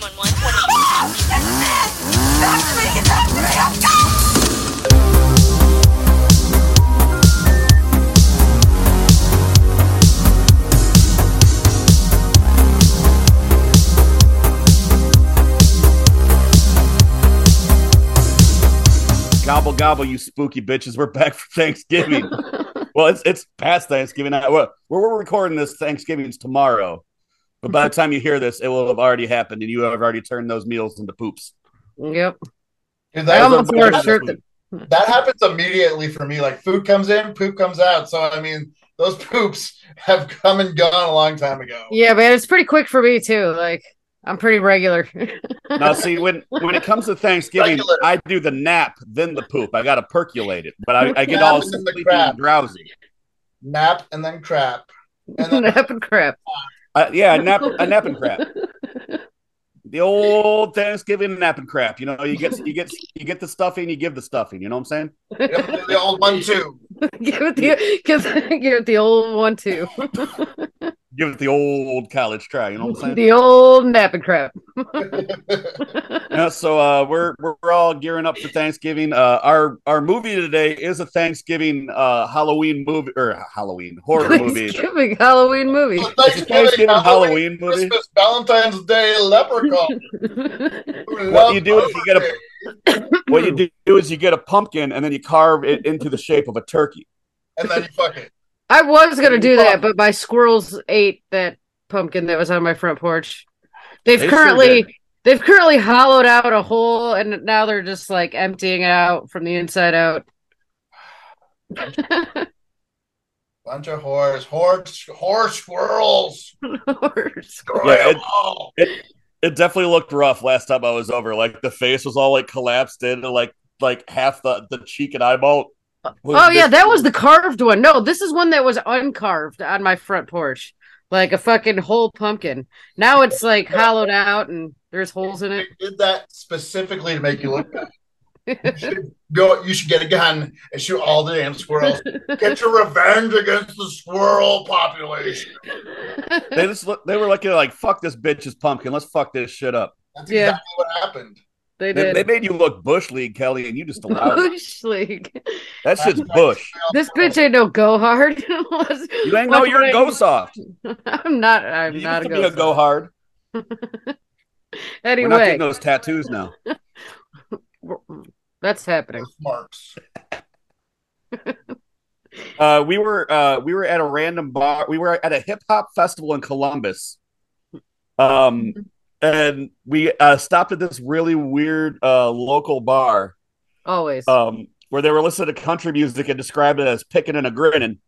911. What do you Gobble gobble, you spooky bitches. We're back for Thanksgiving. well, it's it's past Thanksgiving. Well, where we're recording this, Thanksgiving's tomorrow. But by the time you hear this, it will have already happened, and you have already turned those meals into poops. Yep. Dude, I that, almost wore a that- shirt that that happens immediately for me. Like food comes in, poop comes out. So I mean, those poops have come and gone a long time ago. Yeah, man, it's pretty quick for me too. Like I'm pretty regular. Now, see, when when it comes to Thanksgiving, Regular. I do the nap, then the poop. I got to percolate it, but I, I get all the sleepy crap. and drowsy. Nap and then crap. And then Nap and crap. Uh, yeah, a nap, a nap and crap. The old Thanksgiving nap and crap. You know, you get you get you get the stuffing, you give the stuffing. You know what I'm saying? Yep, the old one too. give it the give, give it the old one too. Give it the old college try. You know what I'm saying? the old napping crap. Yeah, so uh, we're we're all gearing up for Thanksgiving. Uh, our our movie today is a Thanksgiving uh, Halloween movie or Halloween horror movie. Thanksgiving Halloween movie. Thanksgiving, Halloween movie. Christmas, Valentine's Day, Leprechaun. What you do is you get a what you do is you get a pumpkin and then you carve it into the shape of a turkey. and then you fuck it. I was gonna do that, but my squirrels ate that pumpkin that was on my front porch. They've They currently did. they've currently hollowed out a hole and now they're just like emptying it out from the inside out. Bunch of horse, horse, horse squirrels. Yeah, it- Oh, It definitely looked rough last time I was over. Like the face was all like collapsed in, and like like half the the cheek and eyeball. oh yeah, that was the carved one. No, this is one that was uncarved on my front porch. Like a fucking whole pumpkin. Now it's like hollowed out and there's holes in it. They did that specifically to make you look bad. You should go. You should get a gun and shoot all the damn squirrels. Get your revenge against the squirrel population. They just they were looking like fuck this bitch's pumpkin. Let's fuck this shit up. That's Yeah. exactly what happened. They They, did. they made you look bush league, Kelly, and you just allowed it. Bush League. That shit's bush. This bitch ain't no go hard. You ain't no. you're a go soft. I'm not. I'm You not a to be a go. go hard. Anyway, we're not Anyway, getting those tattoos now. That's happening. Marks. Uh, we were uh, we were at a random bar. We were at a hip hop festival in Columbus. Um, and we uh, stopped at this really weird uh, local bar Always. um, where they were listening to country music and described it as picking and a grinning.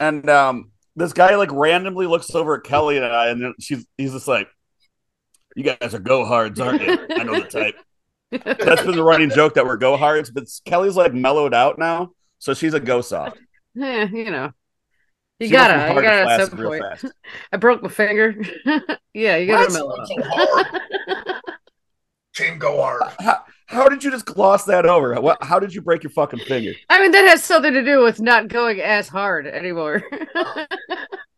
And um, this guy like randomly looks over at Kelly and I, and she's he's just like, "You guys are go hards, aren't you?" I know the type. That's been the running joke that we're go hards, but Kelly's like mellowed out now, so she's a go soft. Yeah, you know. You She gotta, you gotta at some point. I broke my finger. yeah, you gotta What? mellow out. so hard. Team go hard. How, how did you just gloss that over? What, how did you break your fucking finger? I mean, that has something to do with not going as hard anymore.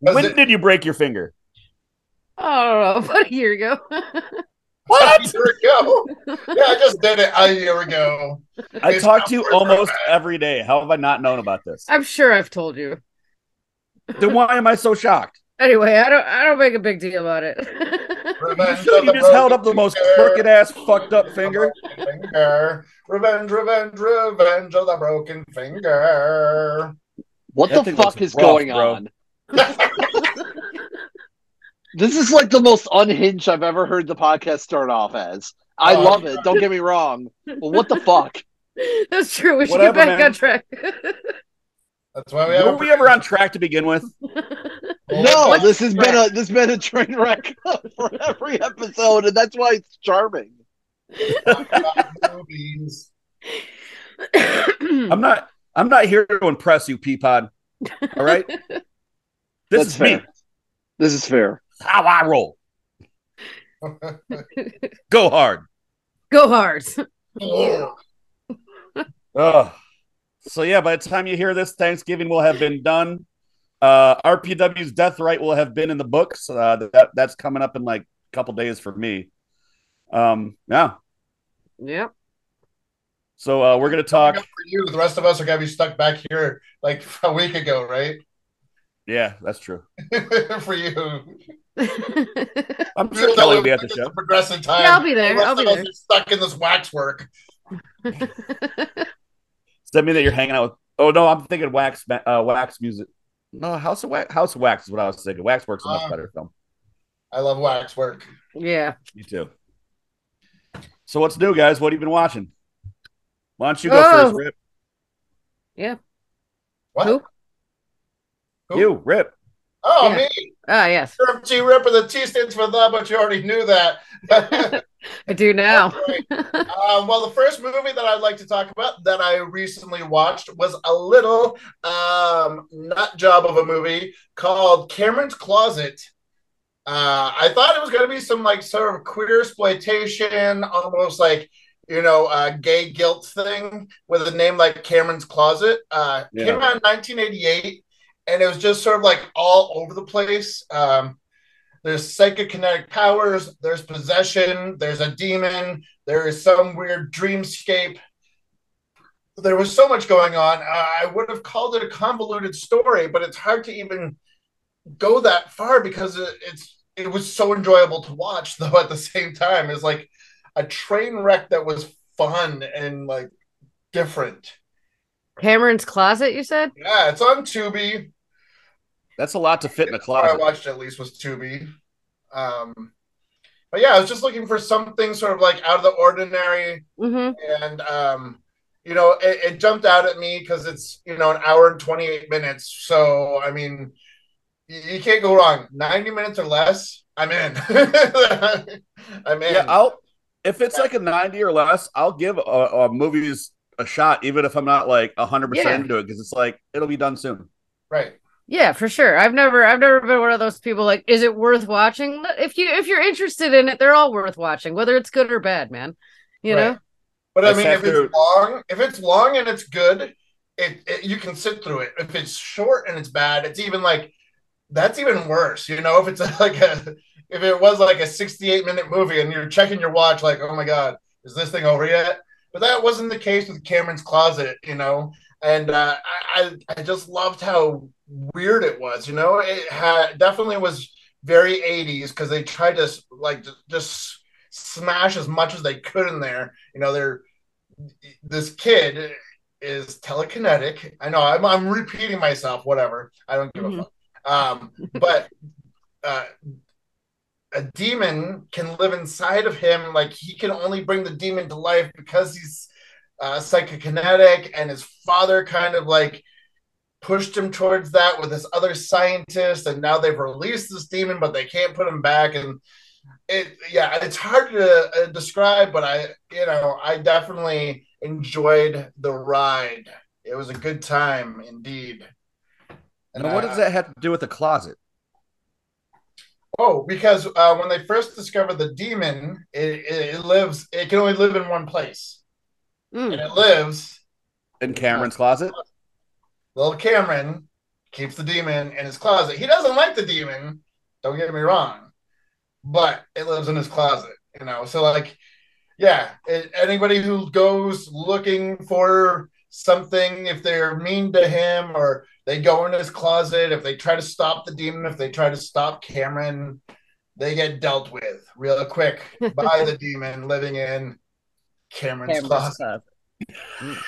When it- did you break your finger? I don't know, about a year ago. A year ago. Yeah, I just did it a year ago. I It's talk to you almost worth every day. How have I not known about this? I'm sure I've told you. Then why am I so shocked? Anyway, I don't, I don't make a big deal about it. You, Revenge should- you just held up the broken most crooked ass, fucked up finger. Finger. Revenge, revenge, revenge of the broken finger. What That the fuck is rough, going bro. on? This is like the most unhinged I've ever heard the podcast start off as. I Oh, love it. Don't get me wrong. But what the fuck? That's true. We should Whatever, get back man. on track. That's why we Were a we ever on track to begin with? No, this has been a this has been a train wreck for every episode, and that's why it's charming. I'm not. I'm not here to impress you, Peapod. All right. This That's is fair. me. This is fair. How I roll. Go hard. Go hard. Ugh. So yeah, by the time you hear this, Thanksgiving will have been done. Uh, RPW's death right will have been in the books. Uh, that that's coming up in like a couple days for me. Um, yeah. Yep. So uh, we're gonna talk. For you, the rest of us are gonna be stuck back here like a week ago, right? Yeah, that's true. for you, I'm sure Kelly will be at the show. Progressing time. Yeah, I'll be there. The I'll be there. stuck in this waxwork. Does that mean that you're hanging out with? Oh no, I'm thinking wax, uh, wax music. No, House of Wax. House of Wax is what I was thinking. Waxwork's a much Uh. better film. I love waxwork. yeah. Me too. So what's new, guys? What have you been watching? Why don't you go Oh. first, Rip? Yeah. What? Who? Who? You, Rip. Oh, Yeah. me. Ah, yes. Sure, T Ripper. The T stands for the, but you already knew that. I do now. um, well, the first movie that I'd like to talk about that I recently watched was a little um, nut job of a movie called Cameron's Closet. Uh, I thought it was going to be some like sort of queer exploitation, almost like you know, a gay guilt thing with a name like Cameron's Closet. Uh, Yeah. Came out in 1988, and it was just sort of like all over the place. Um, there's psychokinetic powers, there's possession, there's a demon, there is some weird dreamscape. There was so much going on. I would have called it a convoluted story, but it's hard to even go that far because it, it's it was so enjoyable to watch. Though at the same time, it's like a train wreck that was fun and like different. Cameron's Closet, you said? Yeah, it's on Tubi. That's a lot to fit in a What I watched at least was Tubi. Um, but yeah, I was just looking for something sort of like out of the ordinary, Mm-hmm. and um, you know, it, it jumped out at me because it's you know an hour and twenty eight minutes. So I mean, you, you can't go wrong. Ninety minutes or less, I'm in. I'm in. Yeah, I'll if it's like a 90 or less, I'll give a, a movies a shot, even if I'm not like 100 Yeah. percent into it, because it's like it'll be done soon. right. Yeah, for sure. I've never I've never been one of those people like, is it worth watching? If you if you're interested in it, they're all worth watching, whether it's good or bad, man. You know? But I Let's mean, if to- it's long, if it's long and it's good, it, it you can sit through it. If it's short and it's bad, it's even like that's even worse. You know, if it's like a if it was like a 68 minute movie and you're checking your watch, like, oh my god, is this thing over yet? But that wasn't the case with Cameron's Closet, you know. And uh, I I just loved how weird it was. You know, it had definitely was very 80s because they tried to like just smash as much as they could in there. You know, they're this kid is telekinetic. I know I'm, I'm repeating myself. Whatever. I don't give Mhm. a fuck. Um, but uh, a demon can live inside of him. Like he can only bring the demon to life because he's uh, psychokinetic, and his father kind of like pushed him towards that with this other scientist, and now they've released this demon, but they can't put him back. And it, yeah, it's hard to uh, describe, but I, you know, I definitely enjoyed the ride. It was a good time indeed. Now, what uh, does that have to do with the closet? Oh, because uh, when they first discovered the demon, it, it lives. It can only live in one place, and Mm. it lives. In Cameron's closet? Little Cameron keeps the demon in his closet. He doesn't like the demon. Don't get me wrong, but it lives in his closet. You know, so like, yeah. It, anybody who goes looking for something, if they're mean to him or they go in his closet, if they try to stop the demon, if they try to stop Cameron, they get dealt with real quick by the demon living in Cameron's, Cameron's closet. Closet.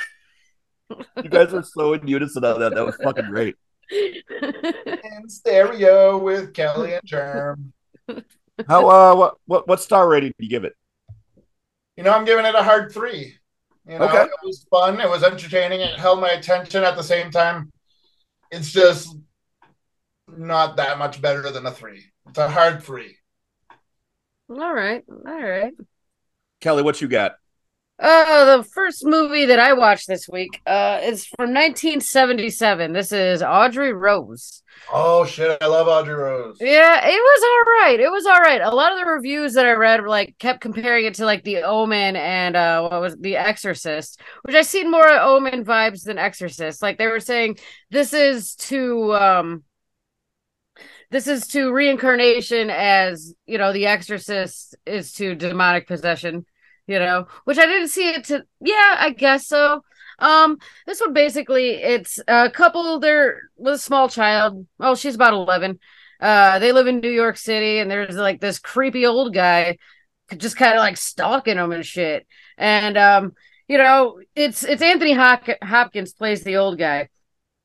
You guys are so in unison on that. That was fucking great. In stereo with Kelly and Germ. How uh what what, what star rating do you give it? You know, I'm giving it a hard three. You know, Okay. it was fun. It was entertaining. It held my attention at the same time. It's just not that much better than a three. It's a hard three. all right. All right. Kelly, what you got? Uh, the first movie that I watched this week uh is from 1977. This is Audrey Rose. Oh shit! I love Audrey Rose. Yeah, it was all right. It was all right. A lot of the reviews that I read like kept comparing it to like The Omen and uh what was it, The Exorcist, which I seen more Omen vibes than Exorcist. Like they were saying this is to um this is to reincarnation as you know the exorcist is to demonic possession you know which i didn't see it to yeah i guess so. Um this one basically it's a couple they're with a small child. Oh she's about 11 uh they live in new york city and there's like this creepy old guy just kind of like stalking them and shit. And um you know it's it's anthony Hop- hopkins plays the old guy.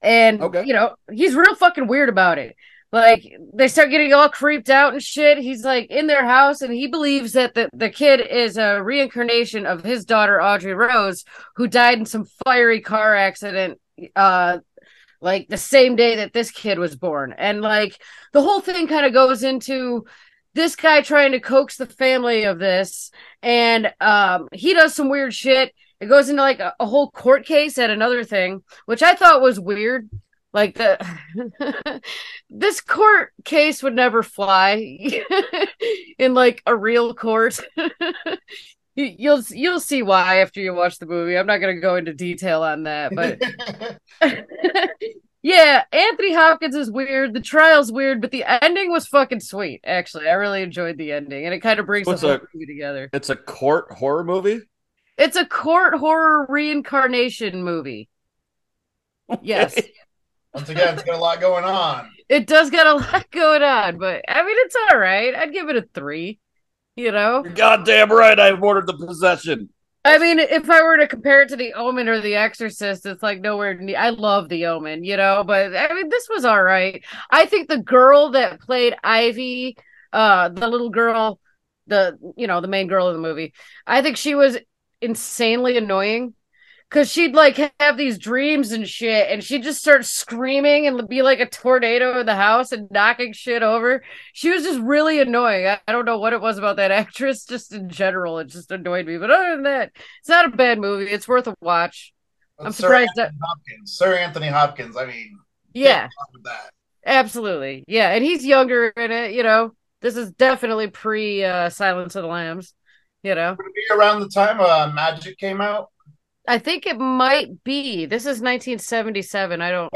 And Okay. you know he's real fucking weird about it like they start getting all creeped out and shit. He's like in their house and he believes that the, the kid is a reincarnation of his daughter audrey rose who died in some fiery car accident uh like the same day that this kid was born. And like the whole thing kind of goes into this guy trying to coax the family of this and um he does some weird shit. It goes into like a, a whole court case at another thing which i thought was weird like the uh, this court case would never fly in like a real court You- you'll you'll see why after you watch the movie i'm not going to go into detail on that but yeah, Anthony Hopkins is weird. The trial's weird, but the ending was fucking sweet. Actually, I really enjoyed the ending, and it kind of brings What's the whole a- movie together. It's a court horror movie. It's a court horror reincarnation movie. Yes, Once again, it's got a lot going on. it does got a lot going on, but I mean, it's all right. I'd give it a three. You know, You're goddamn right. I've ordered the possession. I mean, if I were to compare it to The Omen or The Exorcist, it's like nowhere near. I love The Omen, you know, but I mean, this was all right. I think the girl that played Ivy, uh, the little girl, the you know the main girl of the movie, I think she was insanely annoying because she'd like have these dreams and shit, and she'd just start screaming and be like a tornado in the house and knocking shit over. She was just really annoying. I, I don't know what it was about that actress, just in general, it just annoyed me. But other than that, it's not a bad movie. It's worth a watch. I'm Sir surprised that- Hopkins. Sir Anthony Hopkins. I mean, Yeah, can't talk with that. absolutely. Yeah, and he's younger in it. You know, this is definitely pre uh, Silence of the Lambs. You know, Would it be around the time uh, Magic came out? I think it might be. This is 1977. I don't.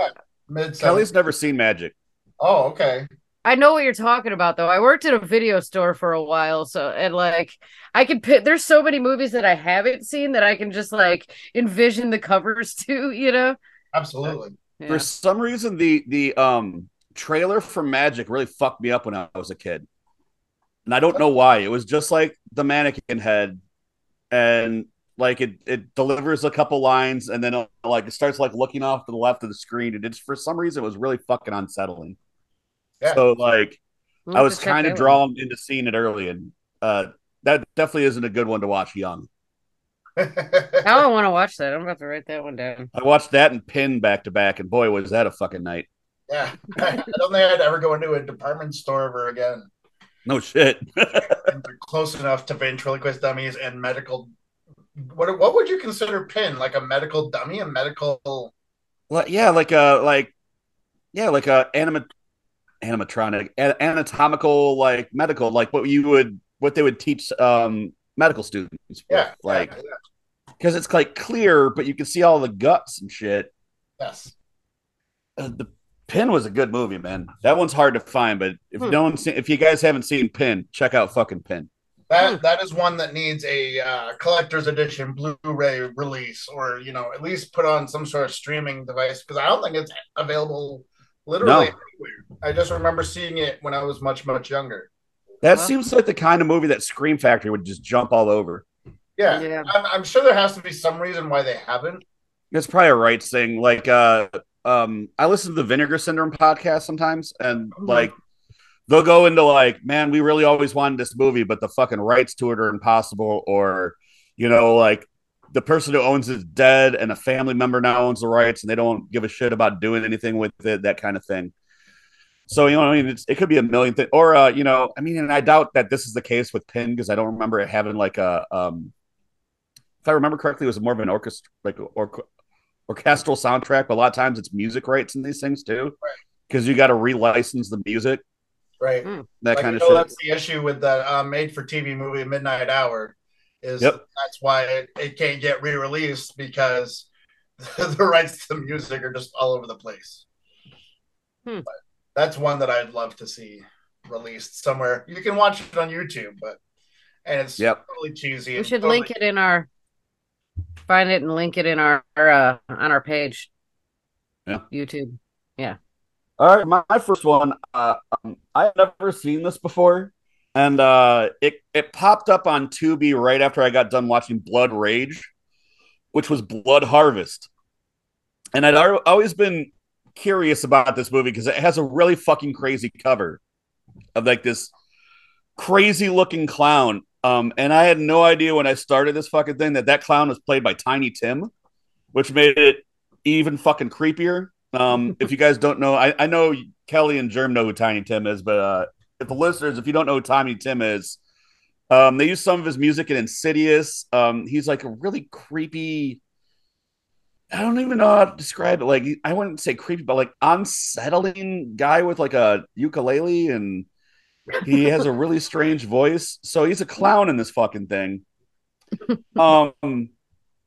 Mid Kelly's never seen Magic. Oh, okay. I know what you're talking about though. I worked at a video store for a while, so and like I can pick there's so many movies that I haven't seen that I can just like envision the covers to, you know. Absolutely. Yeah. For some reason, the the um trailer for Magic really fucked me up when I was a kid, and I don't know why. It was just like the mannequin head, and like it it delivers a couple lines, and then uh, like it starts like looking off to the left of the screen, and it's for some reason it was really fucking unsettling. Yeah. So like We'll I was kind of drawn into seeing it early, and uh that definitely isn't a good one to watch young. Now I want to watch that. I'm about to write that one down. I watched that and Pin back to back, and boy, was that a fucking night. yeah. I don't think I'd ever go into a department store ever again. No shit. They're close enough to ventriloquist dummies and medical. What what would you consider pin? Like a medical dummy? A medical? Well, yeah, like a like, yeah, like a anima, animatronic, a- anatomical, like medical, like what you would, what they would teach um medical students. with, Yeah. like yeah, yeah. because it's like clear, but you can see all the guts and shit. Yes. Uh, the Pin was a good movie, man. That one's hard to find, but if Hmm. no one's seen, if you guys haven't seen Pin, check out fucking Pin. That that is one that needs a uh, collector's edition Blu-ray release, or you know, at least put on some sort of streaming device because I don't think it's available literally No. anywhere. I just remember seeing it when I was much much younger. That Well- seems like the kind of movie that Scream Factory would just jump all over. Yeah, Yeah. I'm, I'm sure there has to be some reason why they haven't. It's probably a rights thing. Like, uh, um, I listen to the Vinegar Syndrome podcast sometimes, and Mhm. like, they'll go into like, man, we really always wanted this movie, but the fucking rights to it are impossible, or you know, like the person who owns it is dead, and a family member now owns the rights, and they don't give a shit about doing anything with it, that kind of thing. So you know, I mean, it's, it could be a million things, or uh, you know, I mean, and I doubt that this is the case with Pin because I don't remember it having like a, um, if I remember correctly, it was more of an orchestra, like or orchestral soundtrack. But a lot of times it's music rights in these things too, Right. because you got to relicense the music, Right. Mm. that like, kind of know, shit. that's the issue with the uh, made-for-TV movie Midnight Hour. Is Yep. that's why it, it can't get re-released because the rights to the music are just all over the place. Hmm. But that's one that I'd love to see released somewhere. You can watch it on YouTube, but and it's Yep. totally cheesy. We should totally- link it in our find it and link it in our uh on our page. Yeah. YouTube. All right, my, my first one. Uh, um, I had never seen this before, and uh, it it popped up on Tubi right after I got done watching Blood Rage, which was Blood Harvest, and I'd al- always been curious about this movie because it has a really fucking crazy cover of like this crazy looking clown. Um, and I had no idea when I started this fucking thing that that clown was played by Tiny Tim, which made it even fucking creepier. Um, if you guys don't know, I, I know Kelly and Germ know who Tiny Tim is, but uh, if the listeners, if you don't know who Tiny Tim is, um, they use some of his music in Insidious. Um, he's like a really creepy. I don't even know how to describe it. Like I wouldn't say creepy, but like unsettling guy with like a ukulele, and he has a really strange voice. So he's a clown in this fucking thing. Um,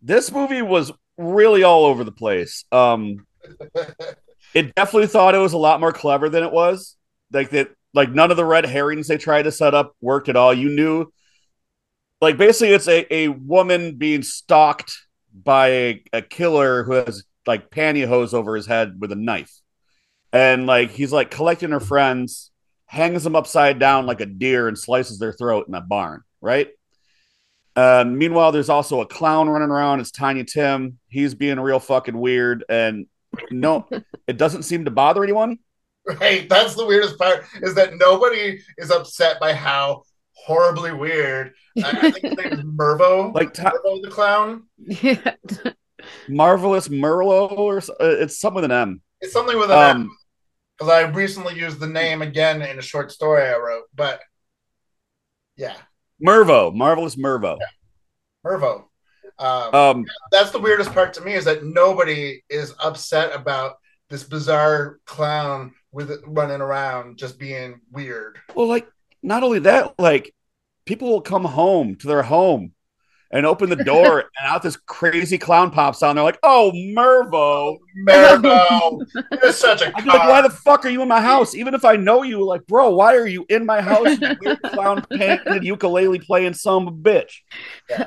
this movie was really all over the place. Um, it definitely thought it was a lot more clever than it was. Like that, like none of the red herrings they tried to set up worked at all. You knew, like basically, it's a, a woman being stalked by a, a killer who has like pantyhose over his head with a knife, and like he's like collecting her friends, hangs them upside down like a deer, and slices their throat in a barn. Right. Uh, meanwhile, there's also a clown running around. It's Tiny Tim. He's being real fucking weird, and no, it doesn't seem to bother anyone. Right. That's the weirdest part is that nobody is upset by how horribly weird. I, I think his name is Mervo. Like Ti- Mervo the clown. Yeah. Marvelous Mervo, or uh, it's something with an M. It's something with an M. Um, because I recently used the name again in a short story I wrote. But yeah, Mervo, Marvelous Mervo. Mervo. Um, Um, that's the weirdest part to me is that nobody is upset about this bizarre clown with it running around just being weird. well, like not only that, like people will come home to their home and open the door, and out this crazy clown pops out. And they're like, "Oh, Mervo." Mervo, you're such a I'd be like, "Why the fuck are you in my house?" Even if I know you, like, bro, why are you in my house? You weird clown painted ukulele playing some bitch.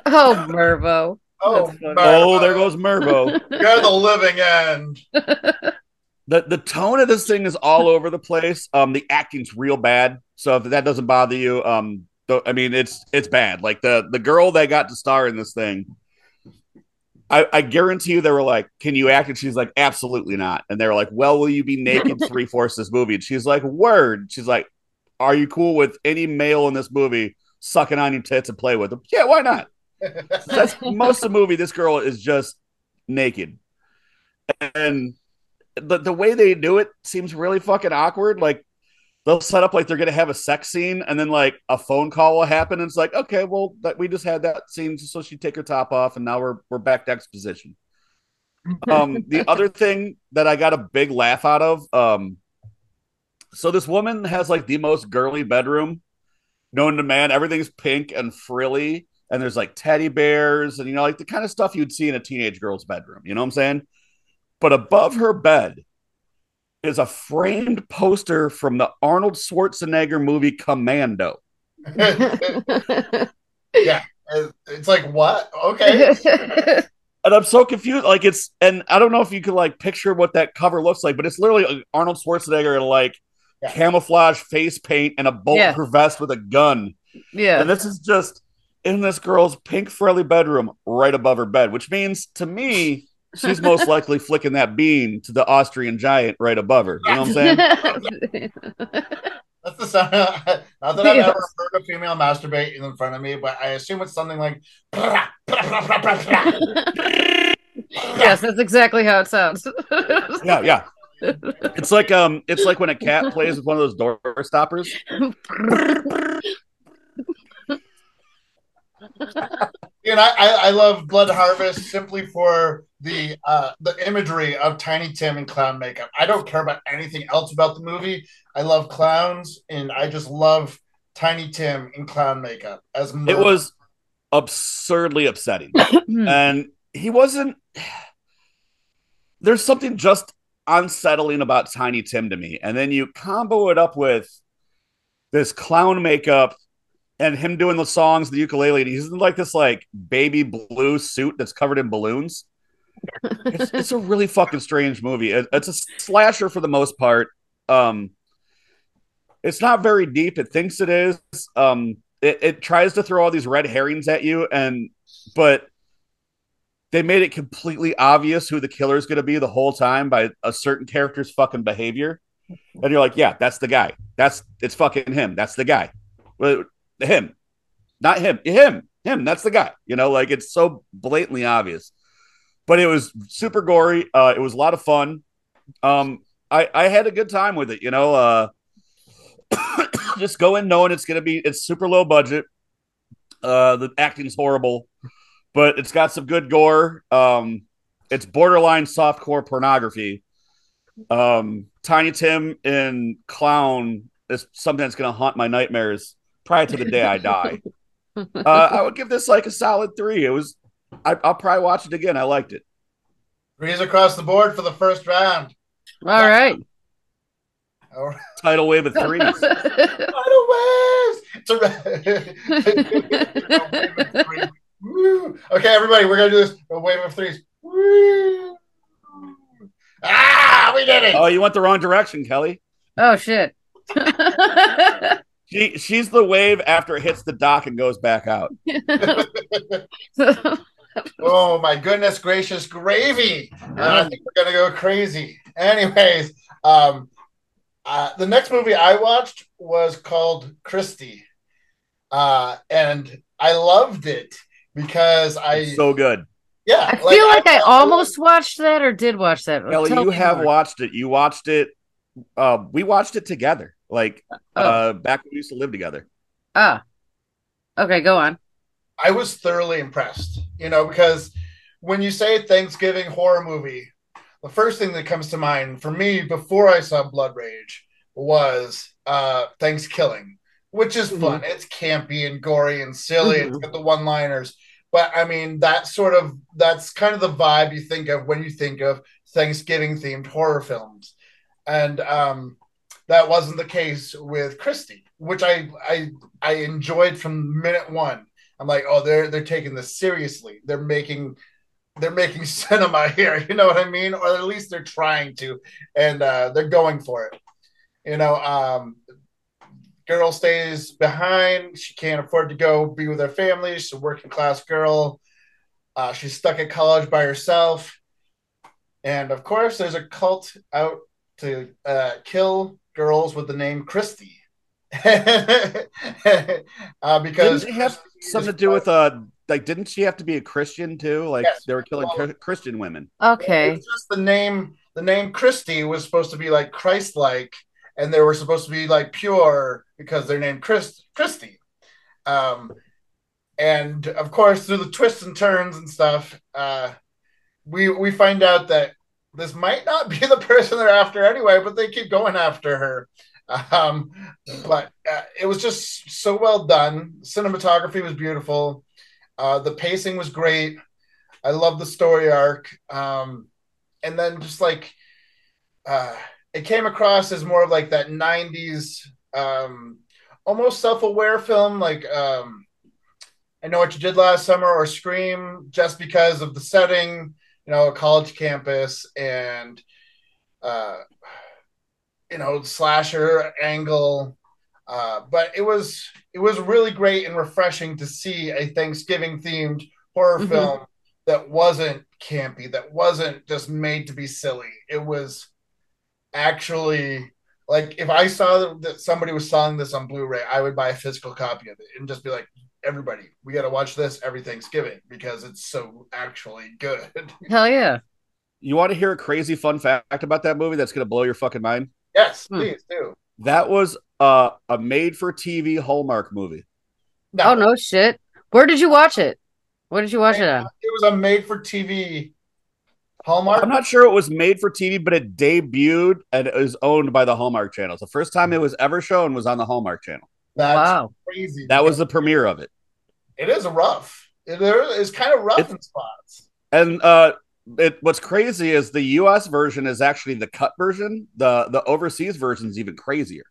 oh, Mervo. Oh, That's funny. Oh, there goes Mervo. You're the living end. the the tone of this thing is all over the place. Um, the acting's real bad. So if that doesn't bother you, um, I mean, it's it's bad. Like the the girl that got to star in this thing, I, I guarantee you, they were like, "Can you act?" And she's like, "Absolutely not." And they were like, "Well, will you be naked three fourths this movie?" And she's like, "Word." She's like, "Are you cool with any male in this movie sucking on your tits and play with them?" Yeah, why not? That's most of the movie. This girl is just naked, and the the way they do it seems really fucking awkward. Like they'll set up like they're gonna have a sex scene, and then like a phone call will happen, and it's like, okay, well, that we just had that scene, so she take her top off, and now we're we're back to exposition. Um, the other thing that I got a big laugh out of, um, so this woman has like the most girly bedroom known to man. Everything's pink and frilly, and there's like teddy bears, and you know, like the kind of stuff you'd see in a teenage girl's bedroom. You know what I'm saying? But above her bed is a framed poster from the Arnold Schwarzenegger movie Commando. Yeah, uh, it's like what? Okay. And I'm so confused. Like it's, and I don't know if you could like picture what that cover looks like, but it's literally uh, Arnold Schwarzenegger in like Yeah. camouflage face paint and a bulletproof vest with a gun. yeah. And this is just in this girl's pink frilly bedroom right above her bed, which means to me, she's most likely flicking that bean to the Austrian giant right above her. You know what I'm saying? That's the sound. Not that I've Yes. ever heard a female masturbate in front of me, but I assume it's something like. yes, that's exactly how it sounds. Yeah, yeah. It's like um, it's like when a cat plays with one of those door stoppers. And I, I, I love Blood Harvest simply for the uh, the imagery of Tiny Tim and clown makeup. I don't care about anything else about the movie. I love clowns, and I just love Tiny Tim in clown makeup. As much It was absurdly upsetting, and he wasn't. There's something just unsettling about Tiny Tim to me. And then you combo it up with this clown makeup and him doing the songs, the ukulele. And he's in like this like baby blue suit that's covered in balloons. It's, it's a really fucking strange movie. It- it's a slasher for the most part. Um, it's not very deep. It thinks it is. Um, it, it tries to throw all these red herrings at you, and but they made it completely obvious who the killer is going to be the whole time by a certain character's fucking behavior. And you're like, yeah, that's the guy. That's it's fucking him. That's the guy. Him, not him. Him. Him. That's the guy. You know, like it's so blatantly obvious. But it was super gory. Uh, it was a lot of fun. Um, I I had a good time with it. You know, uh, just go in knowing it's gonna be it's super low budget. Uh, the acting's horrible, but it's got some good gore. Um, it's borderline softcore pornography. Um, Tiny Tim and Clown is something that's gonna haunt my nightmares prior to the day I die. uh, I would give this like a solid three. It was. I, I'll probably watch it again. I liked it. Threes across the board for the first round. All right. All right. Tidal wave of threes. Tidal waves. It's a Woo. Okay, everybody, we're gonna do this. A wave of threes. Woo. Ah, we did it. oh, you went the wrong direction, Kelly. oh shit. She she's the wave after it hits the dock and goes back out. Oh my goodness gracious gravy! Uh, I think we're gonna go crazy. Anyways, um, uh, the next movie I watched was called Kristy, uh, and I loved it because I It's so good. Yeah, I yeah feel like I almost watched that or did watch that. Kelly, Tell you have more. watched it. You watched it. Uh, we watched it together. Like Oh. uh, back when we used to live together. Ah. Okay, go on. I was thoroughly impressed, you know, because when you say Thanksgiving horror movie, the first thing that comes to mind for me before I saw Blood Rage was uh Thanksgiving, which is fun. It's campy and gory and silly. It's got the one-liners. But I mean, that sort of that's kind of the vibe you think of when you think of Thanksgiving themed horror films. And um that wasn't the case with Kristy, which I I I enjoyed from minute one. I'm like, oh, they're they're taking this seriously. They're making they're making cinema here. You know what I mean? Or at least they're trying to, and uh, they're going for it. You know, um, girl stays behind. She can't afford to go be with her family. She's a working class girl. Uh, she's stuck at college by herself. And of course, there's a cult out to uh, kill girls with the name Kristy. uh, because Didn't it have something to do with uh like didn't she have to be a Christian too? Like Yes. they were killing Well- Christian women. Okay. It's just the name. The name Kristy was supposed to be like Christ-like, and they were supposed to be like pure because they're named Chris Christie. Um, and of course, through the twists and turns and stuff, uh, we we find out that this might not be the person they're after anyway, but they keep going after her. Um, but uh, it was just so well done. Cinematography was beautiful. Uh, the pacing was great. I love the story arc. Um, and then just like uh, it came across as more of like that 90s um, almost self-aware film like um, I know what you did last summer or Scream just because of the setting, you know, a college campus and uh, you know, slasher angle. Uh, but it was it was really great and refreshing to see a Thanksgiving themed horror Mhm. film that wasn't campy, that wasn't just made to be silly. It was actually like if I saw that somebody was selling this on Blu-ray, I would buy a physical copy of it and just be like, everybody, we got to watch this every Thanksgiving because it's so actually good. Hell yeah. You want to hear a crazy fun fact about that movie that's gonna blow your fucking mind? yes, Hmm. please do. That was uh, a made for TV Hallmark movie. Oh no shit. Where did you watch it? What did you watch it on? It was a made-for-TV Hallmark. I'm not sure it was made for TV, but it debuted and it was owned by the Hallmark Channel. The first time it was ever shown was on the Hallmark Channel. That's Wow. crazy. That was the premiere of it. It is rough. It is kind of rough It's- in spots. And uh it, what's crazy is the U.S. version is actually the cut version. the The overseas version is even crazier.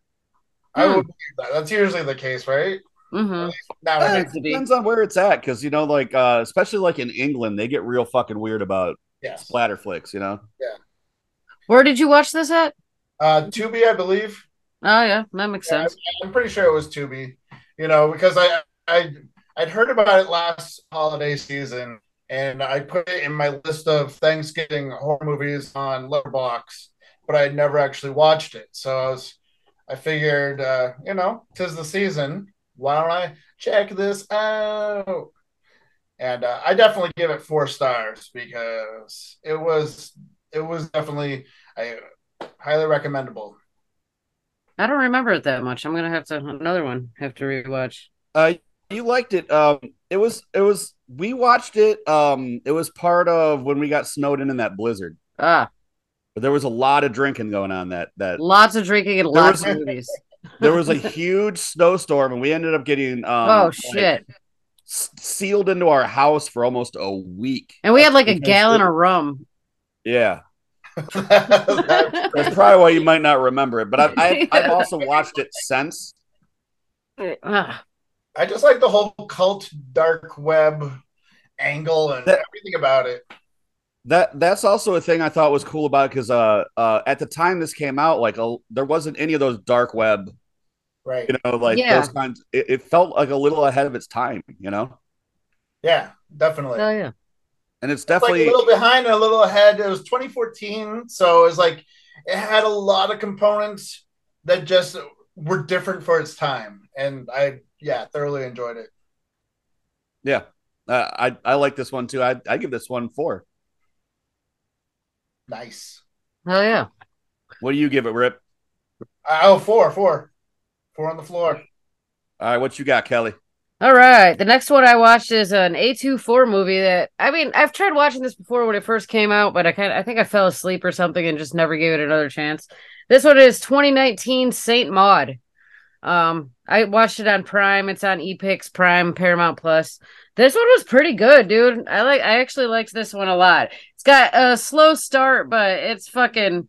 I Hmm. would believe that. That's usually the case, right? Mm-hmm. Now Eh, it it to be. depends on where it's at, because you know, like uh, especially like in England, they get real fucking weird about yes. splatter flicks. You know, Yeah. Where did you watch this at? Uh, Tubi, I believe. Oh yeah, that makes Yeah, sense. I'm pretty sure it was Tubi. You know, because I I I'd heard about it last holiday season, and I put it in my list of Thanksgiving horror movies on Letterboxd, but I had never actually watched it. So I was, I figured, uh, you know, tis the season. Why don't I check this out? And uh, I definitely give it four stars because it was it was definitely I highly recommendable. I don't remember it that much. I'm gonna have to another one have to rewatch. uh, you liked it. Um, it was it was we watched it. Um, it was part of when we got snowed in in that blizzard. Ah, But there was a lot of drinking going on that that lots of drinking and lots was- of movies. there was a huge snowstorm and we ended up getting um oh like, shit! s- sealed into our house for almost a week. And we had like a gallon of rum. Yeah, that's probably why you might not remember it. But I've I've, I've also watched it since. I just like the whole cult dark web angle and That- everything about it. That that's also a thing I thought was cool about because uh uh at the time this came out like a, there wasn't any of those dark web Right. you know like Yeah. those kinds it, it felt like a little ahead of its time you know Yeah, definitely. oh yeah. And it's It's like definitely a little behind and a little ahead. It was 2014, so it was like it had a lot of components that just were different for its time, and I yeah thoroughly enjoyed it. yeah uh, I I like this one too I I give this one four Nice. Oh yeah. what do you give it Rip Uh, oh, four, four, four on the floor. all right what you got Kelly All right. The next one I watched is an A24 movie that I mean, I've tried watching this before when it first came out, but I kind of I think I fell asleep or something and just never gave it another chance. This one is 2019 Saint Maud. Um, I watched it on Prime. It's on Epix Prime Paramount Plus. This one was pretty good, dude. I like I actually liked this one a lot. It's got a slow start, but it's fucking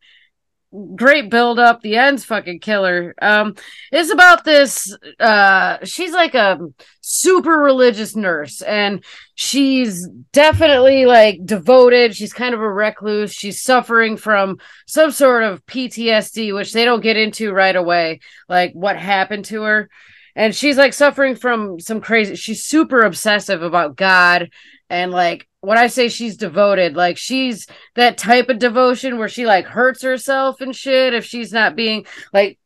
great build up. The end's fucking killer. Um, it's about this uh she's like a super religious nurse and she's definitely like devoted she's kind of a recluse she's suffering from some sort of PTSD which they don't get into right away like what happened to her and she's like suffering from some crazy she's super obsessive about God. And like when I say she's devoted like she's that type of devotion where she like hurts herself and shit if she's not being like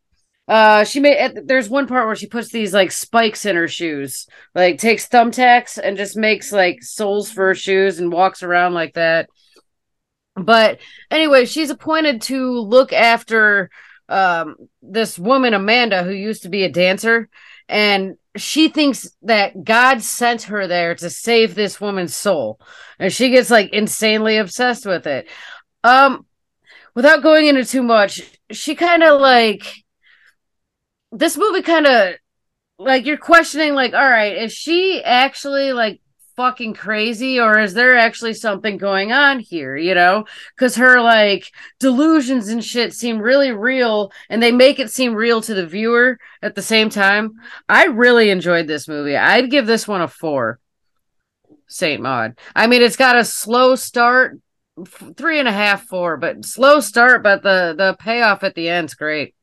uh she made there's one part where she puts these like spikes in her shoes. Like takes thumbtacks and just makes like soles for her shoes and walks around like that. But anyway she's appointed to look after um this woman amanda who used to be a dancer and she thinks that god sent her there to save this woman's soul. And she gets like insanely obsessed with it. Um without going into too much she kind of like this movie kind of like you're questioning like all right is she actually like fucking crazy or is there actually something going on here you know? Because her like delusions and shit seem really real and they make it seem real to the viewer at the same time. I really enjoyed this movie. I'd give this one a four. Saint maud. I mean it's got a slow start three and a half four but slow start but the the payoff at the end's great.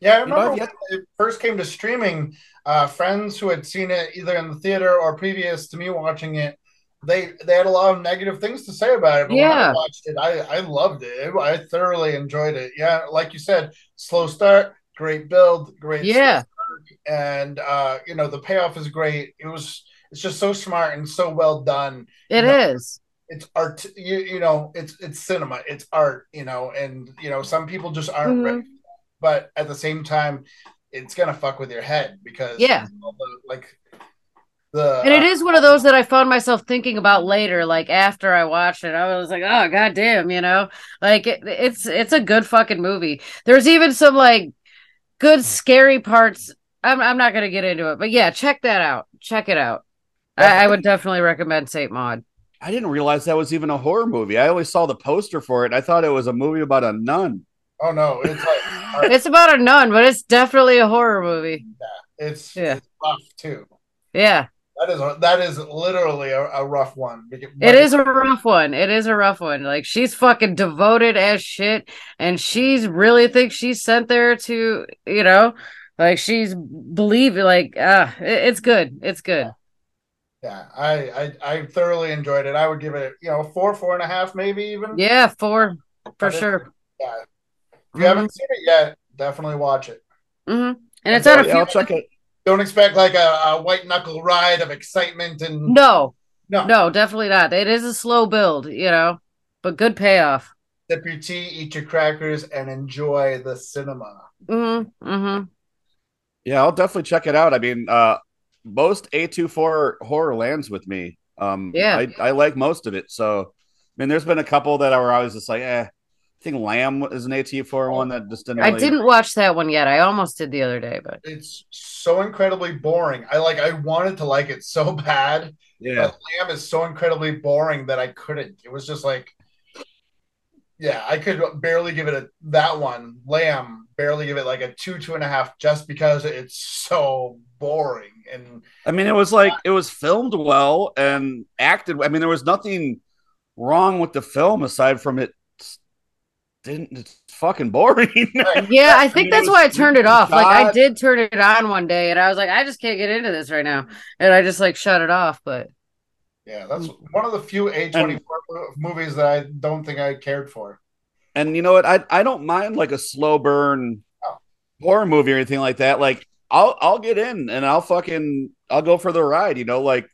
Yeah, I remember when it first came to streaming. Uh, friends who had seen it either in the theater or previous to me watching it, they they had a lot of negative things to say about it. But when Yeah. I watched it, I I loved it. I thoroughly enjoyed it. Yeah, like you said, slow start, great build, great Yeah. and uh, you know the payoff is great. It was it's just so smart and so well done. It No. is. It's art, you, you know, it's it's cinema, it's art, you know, and you know some people just aren't Mhm. ready, but at the same time, it's gonna fuck with your head because Yeah. you know, the- like the And it uh, is one of those that I found myself thinking about later, like after I watched it. I was like, oh goddamn, you know? Like it, it's it's a good fucking movie. There's even some like good scary parts. I'm I'm not gonna get into it, but yeah, check that out. Check it out. I, I would definitely recommend Saint Maud. I didn't realize that was even a horror movie. I always saw the poster for it. I thought it was a movie about a nun. Oh no, it's like It's about a nun, but it's definitely a horror movie. Yeah, it's, Yeah. it's rough too. Yeah, That is a, that is literally a, a rough one. it is a rough one. It is a rough one. Like she's fucking devoted as shit, and she's really thinks she's sent there to, you know, like she's believe like ah, it- it's good. It's good. Yeah, I, I I thoroughly enjoyed it. I would give it, you know, four, four and a half, maybe even. Yeah, four for But it- sure. Yeah. If you haven't seen it yet, definitely watch it. hmm And it's on a Yeah, few. I'll check it. Don't expect like a, a white knuckle ride of excitement and No, no. no, definitely not. It is a slow build, you know, but good payoff. Sip your tea, eat your crackers, and enjoy the cinema. Mm-hmm. Mm-hmm. Yeah, I'll definitely check it out. I mean, uh, most A24 horror lands with me. Um, Yeah. I, I like most of it. So, I mean, there's been a couple that were always just like, eh. I think Lamb is an A24 one that just didn't. I didn't watch that one yet. I almost did the other day, but It's so incredibly boring. I like I wanted to like it so bad, Yeah, but Lamb is so incredibly boring that I couldn't. It was just like yeah, I could barely give it a that one. Lamb barely give it like a two, two and a half just because it's so boring. And I mean, it was like it was filmed well and acted. I mean, there was nothing wrong with the film aside from it. Didn't it's fucking boring. yeah, I think mean, that's why I turned it off. Like I did turn it on one day, and I was like, I just can't get into this right now, and I just like shut it off. But yeah, that's one of the few A24 movies that I don't think I cared for. and you know what? I I don't mind like a slow burn Oh. horror movie or anything like that. Like I'll I'll get in and I'll fucking I'll go for the ride. You know, like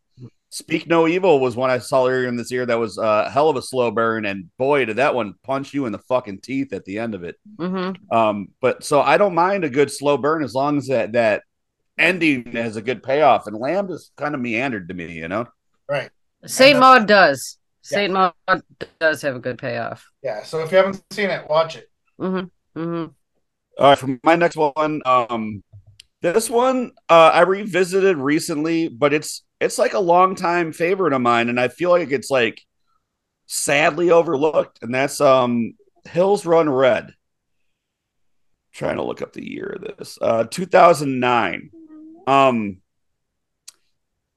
Speak No Evil was one I saw earlier in this year that was a hell of a slow burn, and boy, did that one punch you in the fucking teeth at the end of it. mhm. Um, but so I don't mind a good slow burn as long as that that ending has a good payoff. And Lamb just kind of meandered to me, you know. Right. Saint Maud does. Yeah. Saint Maud does have a good payoff. Yeah. So if you haven't seen it, watch it. Mm-hmm. Mm-hmm. All right, for my next one, um, this one uh, I revisited recently, but it's it's like a longtime favorite of mine, and I feel like it's like sadly overlooked, and that's um Hills Run Red. Trying to look up the year of this, uh, 2009. Um,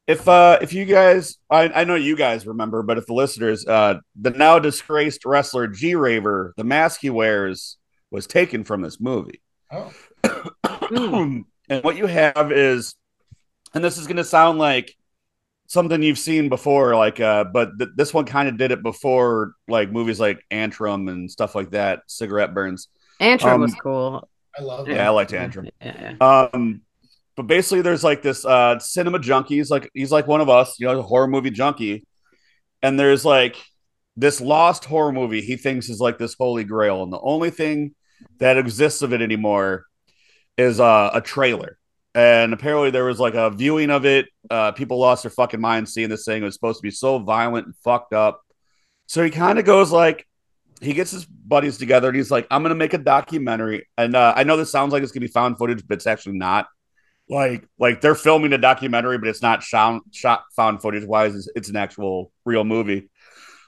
if uh if you guys I, I know you guys remember, but if the listeners, uh the now disgraced wrestler G Raver, the mask he wears was taken from this movie. Oh. and what you have is and this is going to sound like something you've seen before like uh but th- this one kind of did it before like movies like Antrum and stuff like that, cigarette burns. Antrum Um, was cool. I love Yeah, it. I liked Antrum. Yeah, yeah. Um, but basically, there's like this uh cinema junkie. He's like he's like one of us, you know, a horror movie junkie. And there's like this lost horror movie he thinks is like this holy grail, and the only thing that exists of it anymore is uh, a trailer. And apparently, there was like a viewing of it. Uh, people lost their fucking minds seeing this thing. It was supposed to be so violent and fucked up. So he kind of goes like, he gets his buddies together and he's like, I'm gonna make a documentary. And uh, I know this sounds like it's gonna be found footage, but it's actually not. Like, like they're filming a documentary, but it's not shot, shot found footage wise. It's, it's an actual real movie.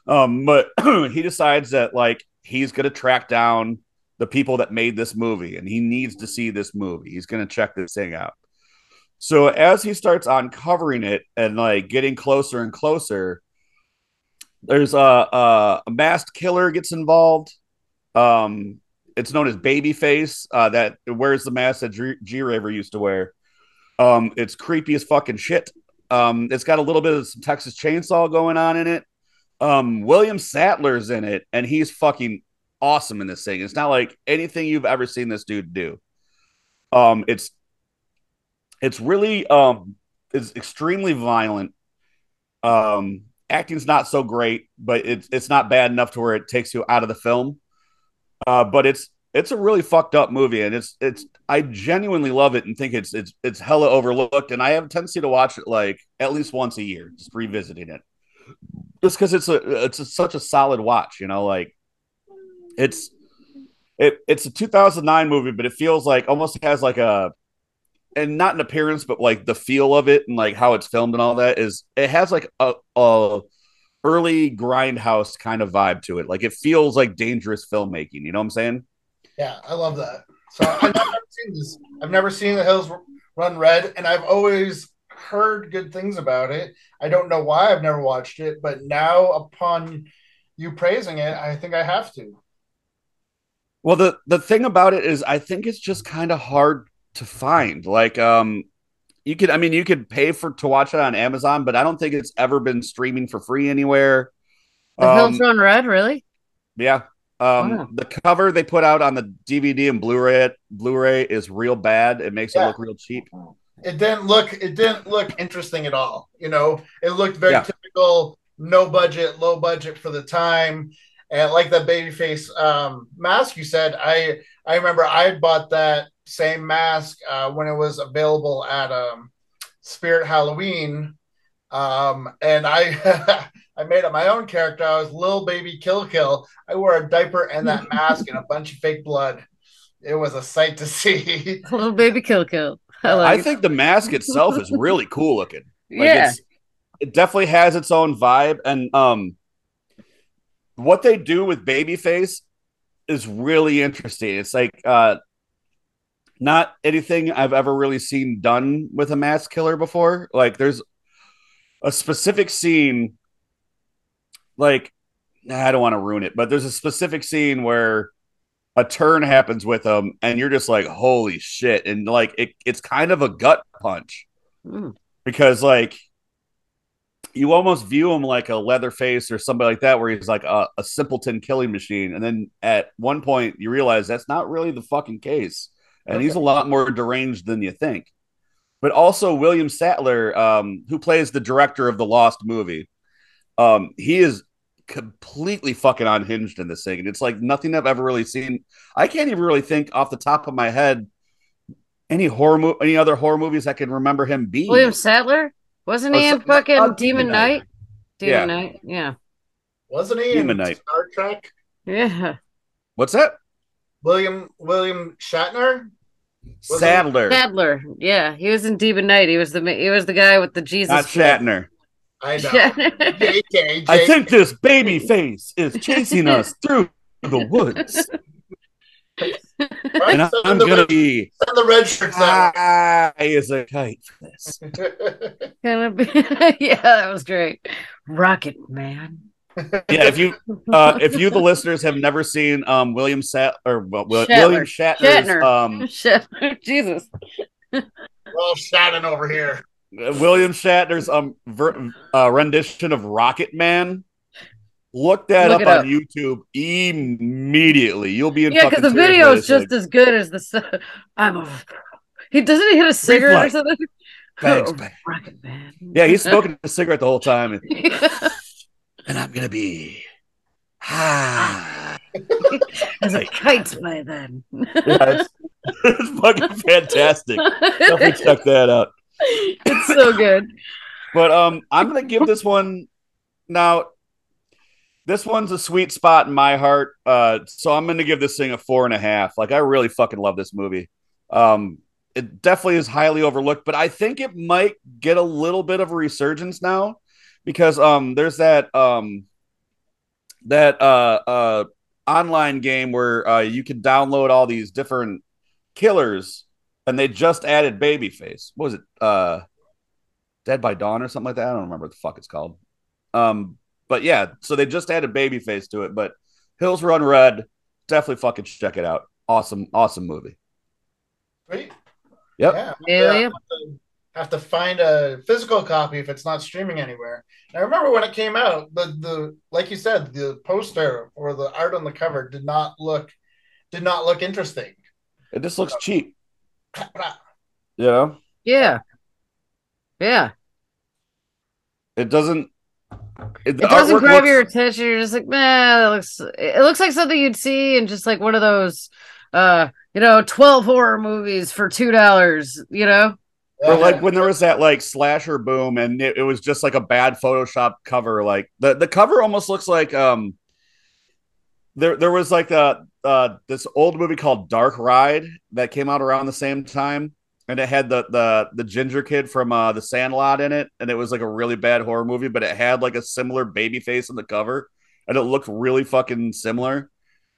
Um, but he decides that like he's gonna track down the people that made this movie, and he needs to see this movie. He's gonna check this thing out. So as he starts uncovering it and like getting closer and closer, there's a, a, a masked killer gets involved. Um, it's known as Babyface. Uh, that wears the mask that G Raver used to wear. Um, it's creepy as fucking shit. Um, it's got a little bit of some Texas Chainsaw going on in it. Um, William Sadler's in it, and he's fucking awesome in this thing. It's not like anything you've ever seen this dude do. Um, it's it's really um, it's extremely violent. Um, acting's not so great, but it's it's not bad enough to where it takes you out of the film. Uh, but it's it's a really fucked up movie, and it's it's I genuinely love it and think it's it's it's hella overlooked. And I have a tendency to watch it like at least once a year, just revisiting it, just because it's a it's a, such a solid watch. You know, like it's it it's a 2009 movie, but it feels like almost has like a and not an appearance, but like the feel of it and like how it's filmed and all that is it has like a, a early grindhouse kind of vibe to it. Like it feels like dangerous filmmaking. You know what I'm saying? Yeah, I love that. So I've never seen this. I've never seen The Hills Run Red, and I've always heard good things about it. I don't know why I've never watched it, but now upon you praising it, I think I have to. Well, the the thing about it is, I think it's just kind of hard to find. Like, um, you could, I mean, you could pay for to watch it on Amazon, but I don't think it's ever been streaming for free anywhere. The Um, Hills Run Red, really? Yeah. Um, Wow. the cover they put out on the DVD and Blu-ray Blu-ray is real bad. It makes it look real cheap. It didn't look it didn't look interesting at all. You know, it looked very Yeah. typical, no budget, low budget for the time. And like that babyface um, mask you said, I I remember I bought that same mask uh, when it was available at um, Spirit Halloween, um, and I I made up my own character. I was little baby Kill Kill. I wore a diaper and that mask and a bunch of fake blood. It was a sight to see. Little baby kill kill. I I like it. think the mask itself is really cool looking. Like yeah. it's, it definitely has its own vibe, and um, what they do with Babyface is really interesting. It's like uh, not anything I've ever really seen done with a mass killer before. Like there's a specific scene, like I don't want to ruin it, but there's a specific scene where a turn happens with him, and you're just like, holy shit, and like it, it's kind of a gut punch Mm. because like you almost view him like a Leatherface or somebody like that, where he's like a, a simpleton killing machine, and then at one point you realize that's not really the fucking case, and he's a lot more deranged than you think. But also William Sadler, um, who plays the director of the Lost movie, um, he is completely fucking unhinged in this thing, and it's like nothing I've ever really seen. I can't even really think off the top of my head any horror mo- any other horror movies I can remember him being. William Sadler? Wasn't Oh, he in fucking Demon Demon Knight. Night? Demon Yeah. Night? Yeah. Wasn't he Demon in Knight. Star Trek? Yeah. What's that? William William Shatner? Was he- Sadler, Sadler. Yeah. He was in Demon Knight. He was the he was the guy with the Jesus. not Shatner. I know. Shatner. JK, I think this baby face is chasing us through the woods, and Send I'm the gonna red- be send the red shirts out. high as a kite for this. Gonna be yeah, that was great. Rocket Man. Yeah, if you uh, if you the listeners have never seen um William Sat or well, Shatner. William Shatner's Shatner. um Shatner. Jesus. We're all shouting over here. William Shatner's um ver- uh, rendition of Rocket Man. Look that Look up it on. YouTube immediately. You'll be in Yeah, because the video is just thing. as good as the. I'm a. He doesn't he hit a cigarette or something. Oh, man. Rocket Man. Yeah, he's smoking a cigarette the whole time, and, Yeah. and I'm gonna be high. As a kite by then. Yeah, it's, it's fucking fantastic. Definitely check that out. it's so good. But um, I'm gonna give this one now. This one's a sweet spot in my heart. Uh, so I'm gonna give this thing a four and a half. Like I really fucking love this movie. Um, it definitely is highly overlooked, but I think it might get a little bit of a resurgence now because um, there's that um, that uh uh online game where uh you can download all these different killers, and they just added Babyface. What was it? Uh, Dead by Dawn or something like that. I don't remember what the fuck it's called. Um, but yeah, so they just added Babyface to it. But Hills Run Red, definitely fucking check it out. Awesome, awesome movie. Sweet. Yep. Yeah. Yeah, Yeah, yeah. Have, to, have to find a physical copy if it's not streaming anywhere. And I remember when it came out, the the like you said, the poster or the art on the cover did not look did not look interesting. It just looks cheap. You know, Yeah. Yeah. it doesn't. It, It doesn't grab looks- your attention. You're just like, man, that looks it looks like something you'd see in just like one of those uh, you know, twelve horror movies for two dollars, you know? Or like when there was that like slasher boom, and it, it was just like a bad Photoshop cover. Like the the cover almost looks like um. There there was like a uh this old movie called Dark Ride that came out around the same time, and it had the the the ginger kid from uh the Sandlot in it, and it was like a really bad horror movie, but it had like a similar baby face on the cover, and it looked really fucking similar.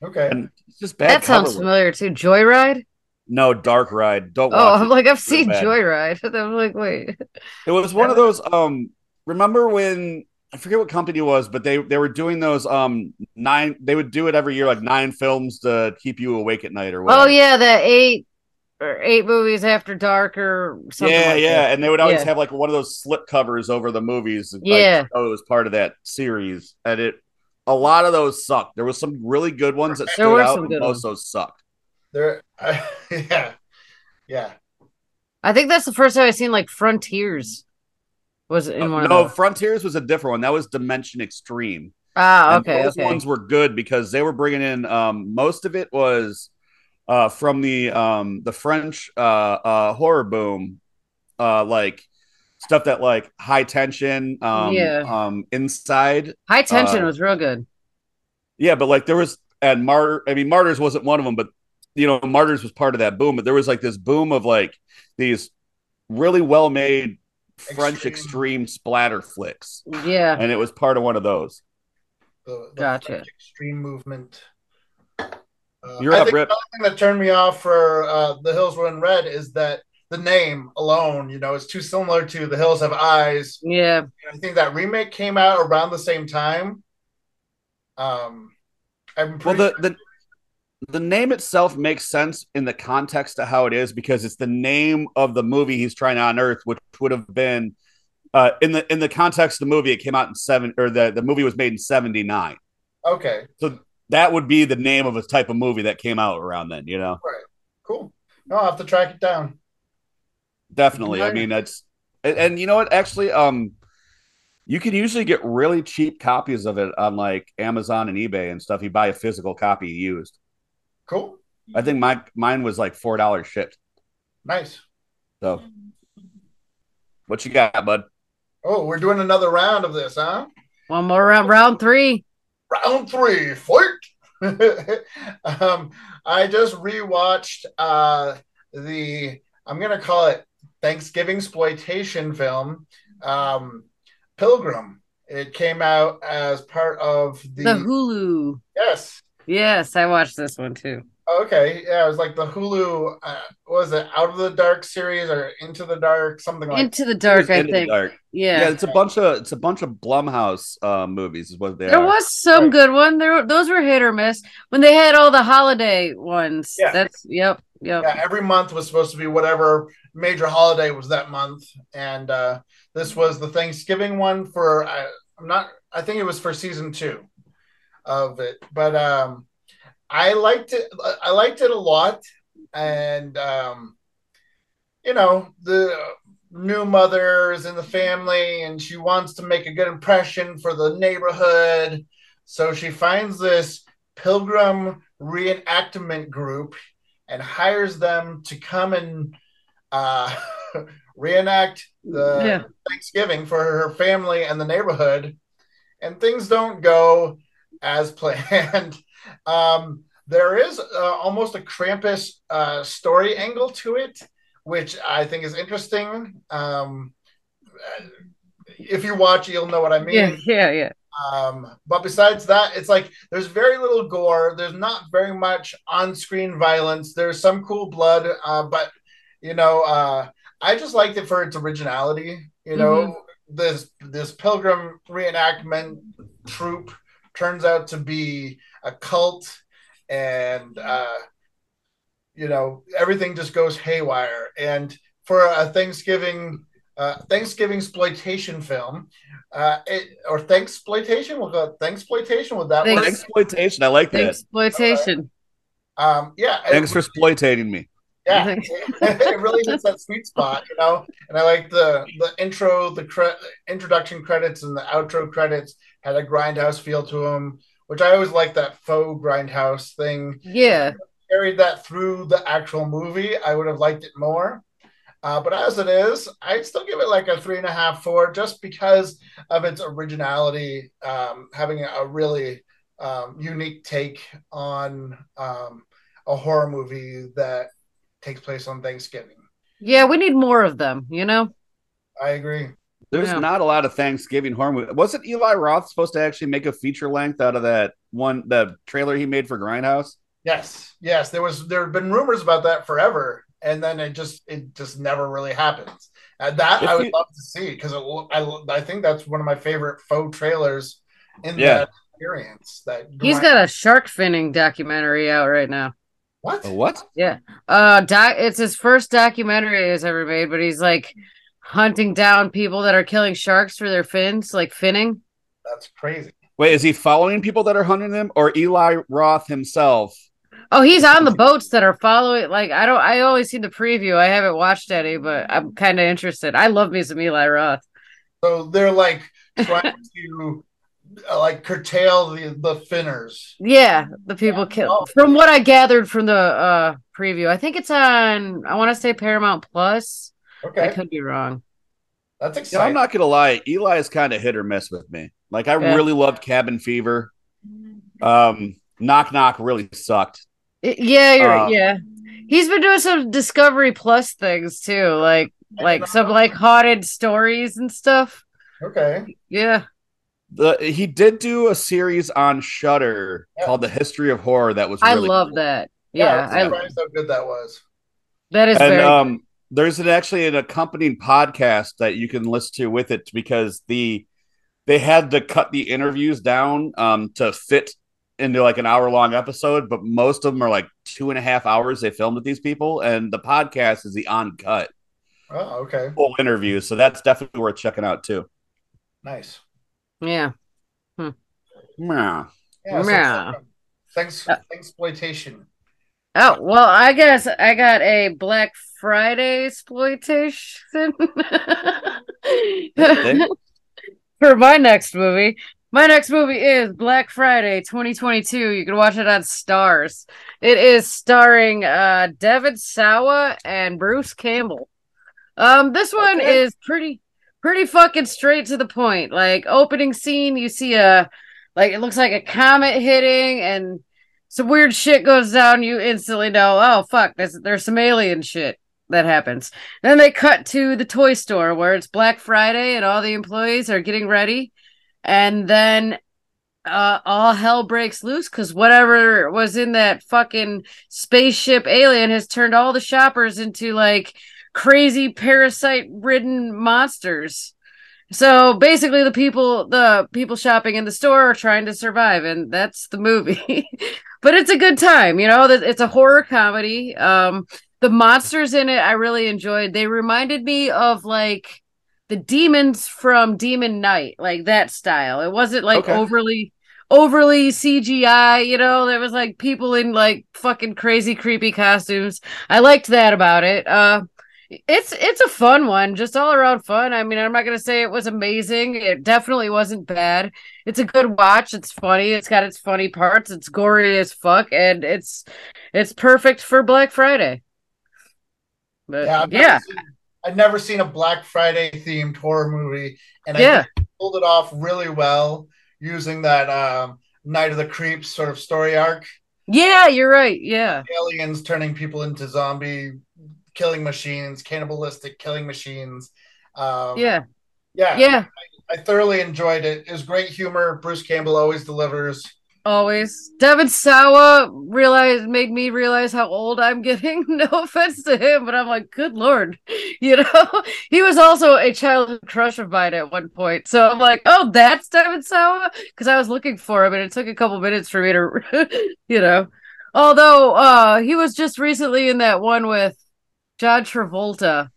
Okay. And it's just bad. that sounds work. familiar too. Joyride. No, Dark Ride. Don't. Oh, watch I'm it. like I've It's seen bad. Joyride. I'm like, wait. It was one of those. Um, remember when I forget what company it was, but they they were doing those um nine. They would do it every year, like nine films to keep you awake at night or whatever. Oh yeah, the eight or eight movies after dark or something. yeah, like yeah, that. and they would always Yeah. have like one of those slip covers over the movies. like, Yeah. oh, it was part of that series, and it. A lot of those sucked. There was some really good ones that There stood out, and good most of those sucked. There, I, yeah, yeah. I think that's the first time I've seen like Frontiers. Was in one no, of. Frontiers was a different one. That was Dimension Extreme. Ah, And okay, those okay. ones were good because they were bringing in um, most of it was uh, from the um, the French uh, uh, horror boom, uh, like stuff that like high tension, um, Yeah. um, inside, High tension uh, was real good. yeah. But like there was and Martyr. I mean, Martyrs wasn't one of them, but you know, Martyrs was part of that boom. But there was like this boom of like these really well made French Extreme. extreme splatter flicks, Yeah. and it was part of one of those. The, the Gotcha. French extreme movement. Uh, You're I up, think Rip. the only thing that turned me off for uh, The Hills Run Red is that the name alone, you know, is too similar to The Hills Have Eyes. Yeah. I think that remake came out around the same time. Um, I'm Well, the, sure- the the name itself makes sense in the context of how it is because it's the name of the movie he's trying to unearth, which would have been uh, in the in the context of the movie. It came out in seven, or the the movie was made in seventy nine. okay, So that would be the name of a type of movie that came out around then. You know, Right. cool. No, I'll have to track it down. definitely. I mean, that's and, and you know what? Actually, um, you can usually get really cheap copies of it on like Amazon and eBay and stuff. You buy a physical copy used. Cool. I think my mine was like four dollars shipped. Nice. So, what you got, bud? Oh, we're doing another round of this, huh? One more round, round three. Round three, fight. um, I just rewatched uh, the I'm gonna call it Thanksgiving exploitation film, um, Pilgrim. It came out as part of the, The Hulu. yes. Yes, I watched this one too. Okay, yeah, it was like the Hulu. Uh, was it Out of the Dark series or Into the Dark, something like Into the Dark, I think. Dark. Yeah. Yeah. it's a bunch of it's a bunch of Blumhouse uh, movies, is what they There are. was some Right. good one. There, those were hit or miss. When they had all the holiday ones. Yeah. That's yep, yep. yeah, every month was supposed to be whatever major holiday was that month, and uh, this was the Thanksgiving one for. I, I'm not. I think it was for season two of it, but um, I liked it. I liked it a lot, and um, you know the new mother is in the family, and she wants to make a good impression for the neighborhood, so she finds this pilgrim reenactment group and hires them to come and uh, reenact the Yeah. Thanksgiving for her family and the neighborhood, and things don't go as planned. Um, there is uh, almost a Krampus uh, story angle to it, which I think is interesting. Um, if you watch, you'll know what I mean. Yeah, yeah, yeah. Um, but besides that, it's like there's very little gore. There's not very much on-screen violence. There's some cool blood, uh, but you know, uh, I just liked it for its originality. You know, this this pilgrim reenactment troupe turns out to be a cult, and uh, you know, everything just goes haywire. And for a Thanksgiving uh, Thanksgiving exploitation film, uh, it, or thanks exploitation We'll go thanks-ploitation. Would that Thanks. exploitation. I like that. Exploitation. Um, yeah, it- Thanks for exploiting me. yeah, Thanks. it really hits that sweet spot, you know. And I like the the intro, the cre- introduction credits, and the outro credits had a grindhouse feel to them, which I always like that faux grindhouse thing. Yeah. Carried that through the actual movie, I would have liked it more. Uh, but as it is, I'd still give it like a three and a half, four, just because of its originality, um, having a really um, unique take on um, a horror movie that takes place on Thanksgiving. Yeah, we need more of them, you know? I agree. There's Yeah. not a lot of Thanksgiving horror movie. Wasn't Eli Roth supposed to actually make a feature length out of that one the trailer he made for Grindhouse? Yes, yes. There was there have been rumors about that forever, and then it just it just never really happens. And that If I would you- love to see because I I think that's one of my favorite faux trailers in Yeah. that experience. That He's got a shark finning documentary out right now. what? A what? Yeah. Uh, doc, it's his first documentary he's ever made, but he's like hunting down people that are killing sharks for their fins, like finning. That's crazy. Wait, is he following people that are hunting them, or Eli Roth himself? Oh, he's on the boats that are following. Like I don't, I always see the preview. I haven't watched any, but I'm kind of interested. I love me some Eli Roth. So they're like trying to uh, like curtail the the finners. Yeah, the people Yeah. kill. Oh. From what I gathered from the uh preview, I think it's on. I want to say Paramount Plus. I could be wrong. that's Yeah, exciting. I'm not gonna lie. Eli is kind of hit or miss with me. Like I Yeah. really loved Cabin Fever. Um, Knock Knock really sucked. I- yeah, you're, Uh, yeah. He's been doing some Discovery Plus things too, like like some like haunted stories and stuff. okay. Yeah. The he did do a series on Shudder Yeah. called The History of Horror that was I love cool. that. Yeah, Yeah, I'm I, surprised how good that was. that is and very um there's an actually an accompanying podcast that you can listen to with it because the they had to cut the interviews down um to fit into like an hour long episode but most of them are like two and a half hours they filmed with these people and the podcast is the uncut Oh, okay, full interview so that's definitely worth checking out too nice. yeah. yeah. Yeah, so Yeah. thanks, Uh, exploitation. Oh well, I guess I got a Black Friday exploitation for my next movie. My next movie is Black Friday 2022. You can watch it on Starz. It is starring uh Devon Sawa and Bruce Campbell. Um, this one Okay. is pretty pretty fucking straight to the point. Like opening scene, you see a like it looks like a comet hitting and some weird shit goes down, you instantly know, oh fuck, there's there's some alien shit that happens. Then they cut to the toy store where it's Black Friday and all the employees are getting ready, and then uh, all hell breaks loose because whatever was in that fucking spaceship alien has turned all the shoppers into like crazy parasite ridden monsters. So basically, the people, the people shopping in the store are trying to survive, and that's the movie. but it's a good time, you know. It's a horror comedy. Um, the monsters in it, I really enjoyed. They reminded me of like the demons from Demon Knight, like that style. It wasn't like Okay. overly overly CGI, you know, there was like people in like fucking crazy creepy costumes. I liked that about it. Uh it's it's a fun one, just all around fun. I mean, I'm not gonna say it was amazing. It definitely wasn't bad. It's a good watch. It's funny. It's got its funny parts. It's gory as fuck, and it's it's perfect for Black Friday. But Yeah, I've yeah, never seen, I've never seen a Black Friday themed horror movie, and I yeah, pulled it off really well using that um, Night of the Creeps sort of story arc. yeah. You're right. Yeah, Aliens turning people into zombie killing machines, cannibalistic killing machines. Um, yeah, yeah, yeah. I thoroughly enjoyed it. It was great humor. Bruce Campbell always delivers. Always. Devon Sawa realized made me realize how old I'm getting. No offense to him, but I'm like, good lord. You know? He was also a childhood crush of mine at one point. So I'm like, oh, that's Devon Sawa? Because I was looking for him and it took a couple minutes for me to you know. Although uh he was just recently in that one with John Travolta.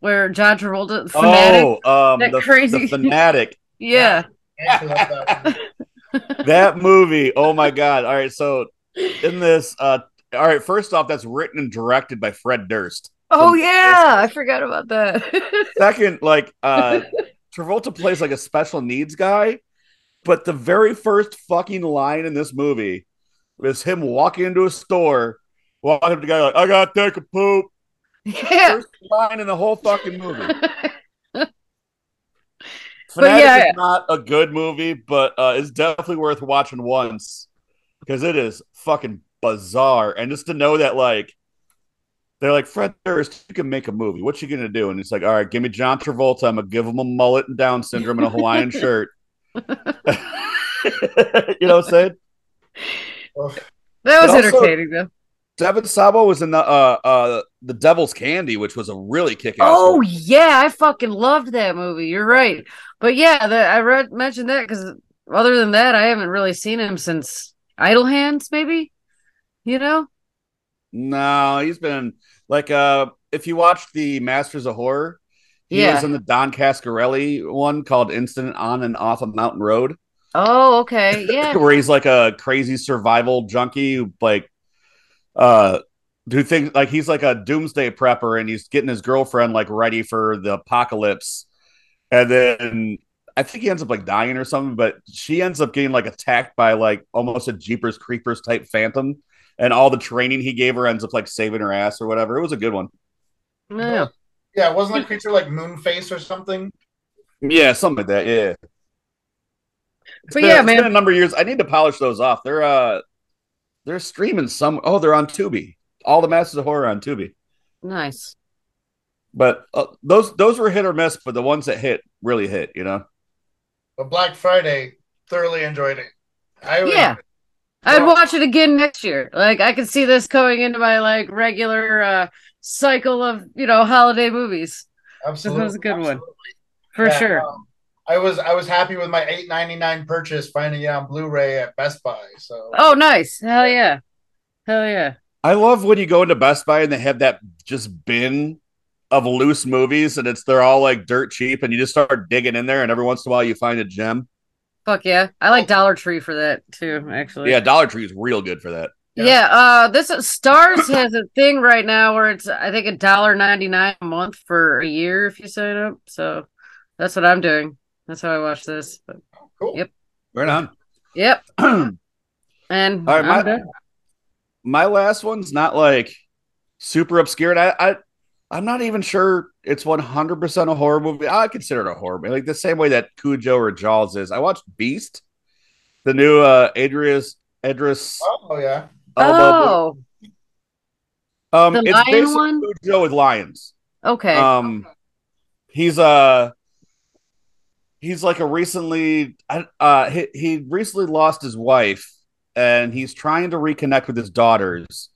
Where John Travolta fanatic. Oh, um, That the, crazy- the fanatic. yeah. I actually love that movie. Oh my god! All right, so in this, uh, all right. First off, that's written and directed by Fred Durst. Oh From- yeah, I forgot about that. Second, like uh, Travolta plays like a special needs guy, but the very first fucking line in this movie is him walking into a store, walking up to the guy like, "I gotta take a poop." yeah. First line in the whole fucking movie. Fanatic yeah. is not a good movie, but uh, it's definitely worth watching once because it is fucking bizarre. And just to know that, like, they're like, Fred Durst, you can make a movie. What you gonna do? And it's like, all right, give me John Travolta. I'm gonna give him a mullet and Down syndrome and a Hawaiian shirt. you know what I'm saying? That was also- entertaining though. Devon Sawa was in the uh uh the Devil's Candy, which was a really kick ass. Oh yeah, I fucking loved that movie. You're right. But yeah, the, I read mentioned that because other than that, I haven't really seen him since Idle Hands, maybe. You know? No, he's been like uh if you watch the Masters of Horror, he Yeah. was in the Don Coscarelli one called Incident on and off a Mountain Road, Oh, okay. Yeah. where he's like a crazy survival junkie who like uh do things like he's like a doomsday prepper and he's getting his girlfriend like ready for the apocalypse. And then I think he ends up like dying or something, but she ends up getting like attacked by like almost a Jeepers Creepers type phantom. And all the training he gave her ends up like saving her ass or whatever. It was a good one. Yeah. Yeah, wasn't the creature like Moonface or something? Yeah, something like that. Yeah. It's But been- yeah, it's been man. a number of years. I need to polish those off. They're uh they're streaming some oh, they're on Tubi. All the Masters of Horror on Tubi. Nice. But uh, those those were hit or miss, but the ones that hit really hit, you know. But Black Friday, thoroughly enjoyed it. I would- Yeah. I'd watch it again next year. Like I could see this going into my like regular uh cycle of, you know, holiday movies. absolutely. was a good one. For Yeah, sure. um, I was I was happy with my eight ninety nine purchase finding it on Blu-ray at Best Buy. So Oh nice. Hell yeah. Hell yeah. I love when you go into Best Buy and they have that just bin of loose movies and it's they're all like dirt cheap and you just start digging in there and every once in a while you find a gem. Fuck yeah. I like Dollar Tree for that too, actually. Yeah, Dollar Tree is real good for that. Yeah. Yeah, uh this Starz has a thing right now where it's I think a dollar ninety nine a month for a year if you sign up. So that's what I'm doing. That's how I watch this. But, cool. Yep. Right on. yep. And All right, I'm my- done. last one's not like super obscure. and I, I I'm not even sure it's 100% a horror movie. I consider it a horror movie, like the same way that Cujo or Jaws is. I watched Beast, the new uh Adrius Idris Oh yeah. Elba movie. Oh, Um, the it's lion basically one? Cujo with lions. okay. Um, he's uh he's like a recently uh he, he recently lost his wife and he's trying to reconnect with his daughters.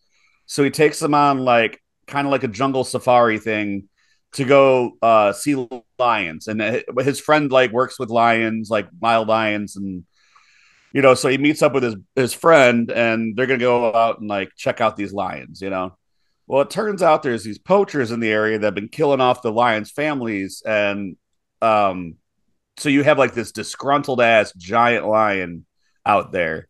So he takes them on like kind of like a jungle safari thing to go uh see lions and uh, his friend like works with lions like wild lions and you know so he meets up with his his friend and they're gonna go out and like check out these lions you know well, it turns out there's these poachers in the area that have been killing off the lions' families, and um, so you have like this disgruntled ass giant lion out there.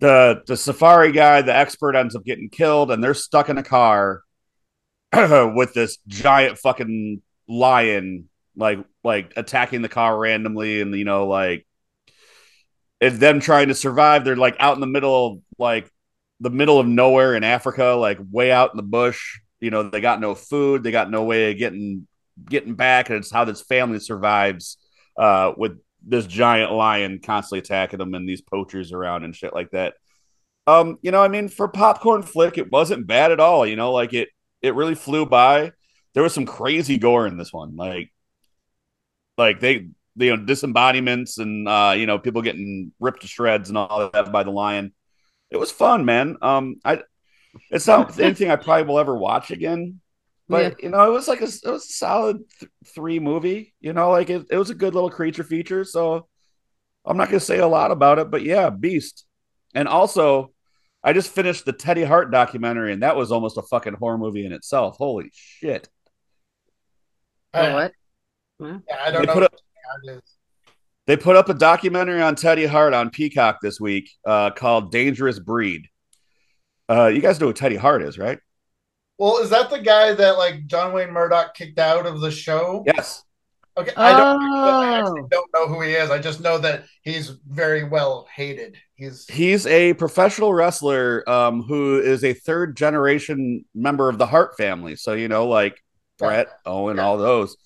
The the safari guy, the expert, ends up getting killed, and they're stuck in a car with this giant fucking lion, like like attacking the car randomly, and you know like it's them trying to survive. They're like out in the middle of like the middle of nowhere in Africa, like way out in the bush. You know, they got no food, they got no way of getting getting back, and it's how this family survives uh, with this giant lion constantly attacking them and these poachers around and shit like that. Um, you know, I mean, for popcorn flick, it wasn't bad at all. You know, like it it really flew by. There was some crazy gore in this one, like like they you know disembodiments and uh, you know people getting ripped to shreds and all that by the lion it was fun, man. Um, I it's not anything I probably will ever watch again, but you know, it was like a it was a solid th- three movie. You know, like it, it was a good little creature feature. So I'm not gonna say a lot about it, but yeah, Beast. And also, I just finished the Teddy Hart documentary, and that was almost a fucking horror movie in itself. Holy shit! I, what? yeah, I don't They know. put up- They put up a documentary on Teddy Hart on Peacock this week uh, called "Dangerous Breed." Uh, you guys know who Teddy Hart is, right? Well, is that the guy that like John Wayne Murdoch kicked out of the show? Yes. Okay, I don't. I Oh. actually don't know who he is. I just know that he's very well hated. He's He's a professional wrestler um, who is a third generation member of the Hart family. So, you know, like Bret, Owen, Yeah. all those.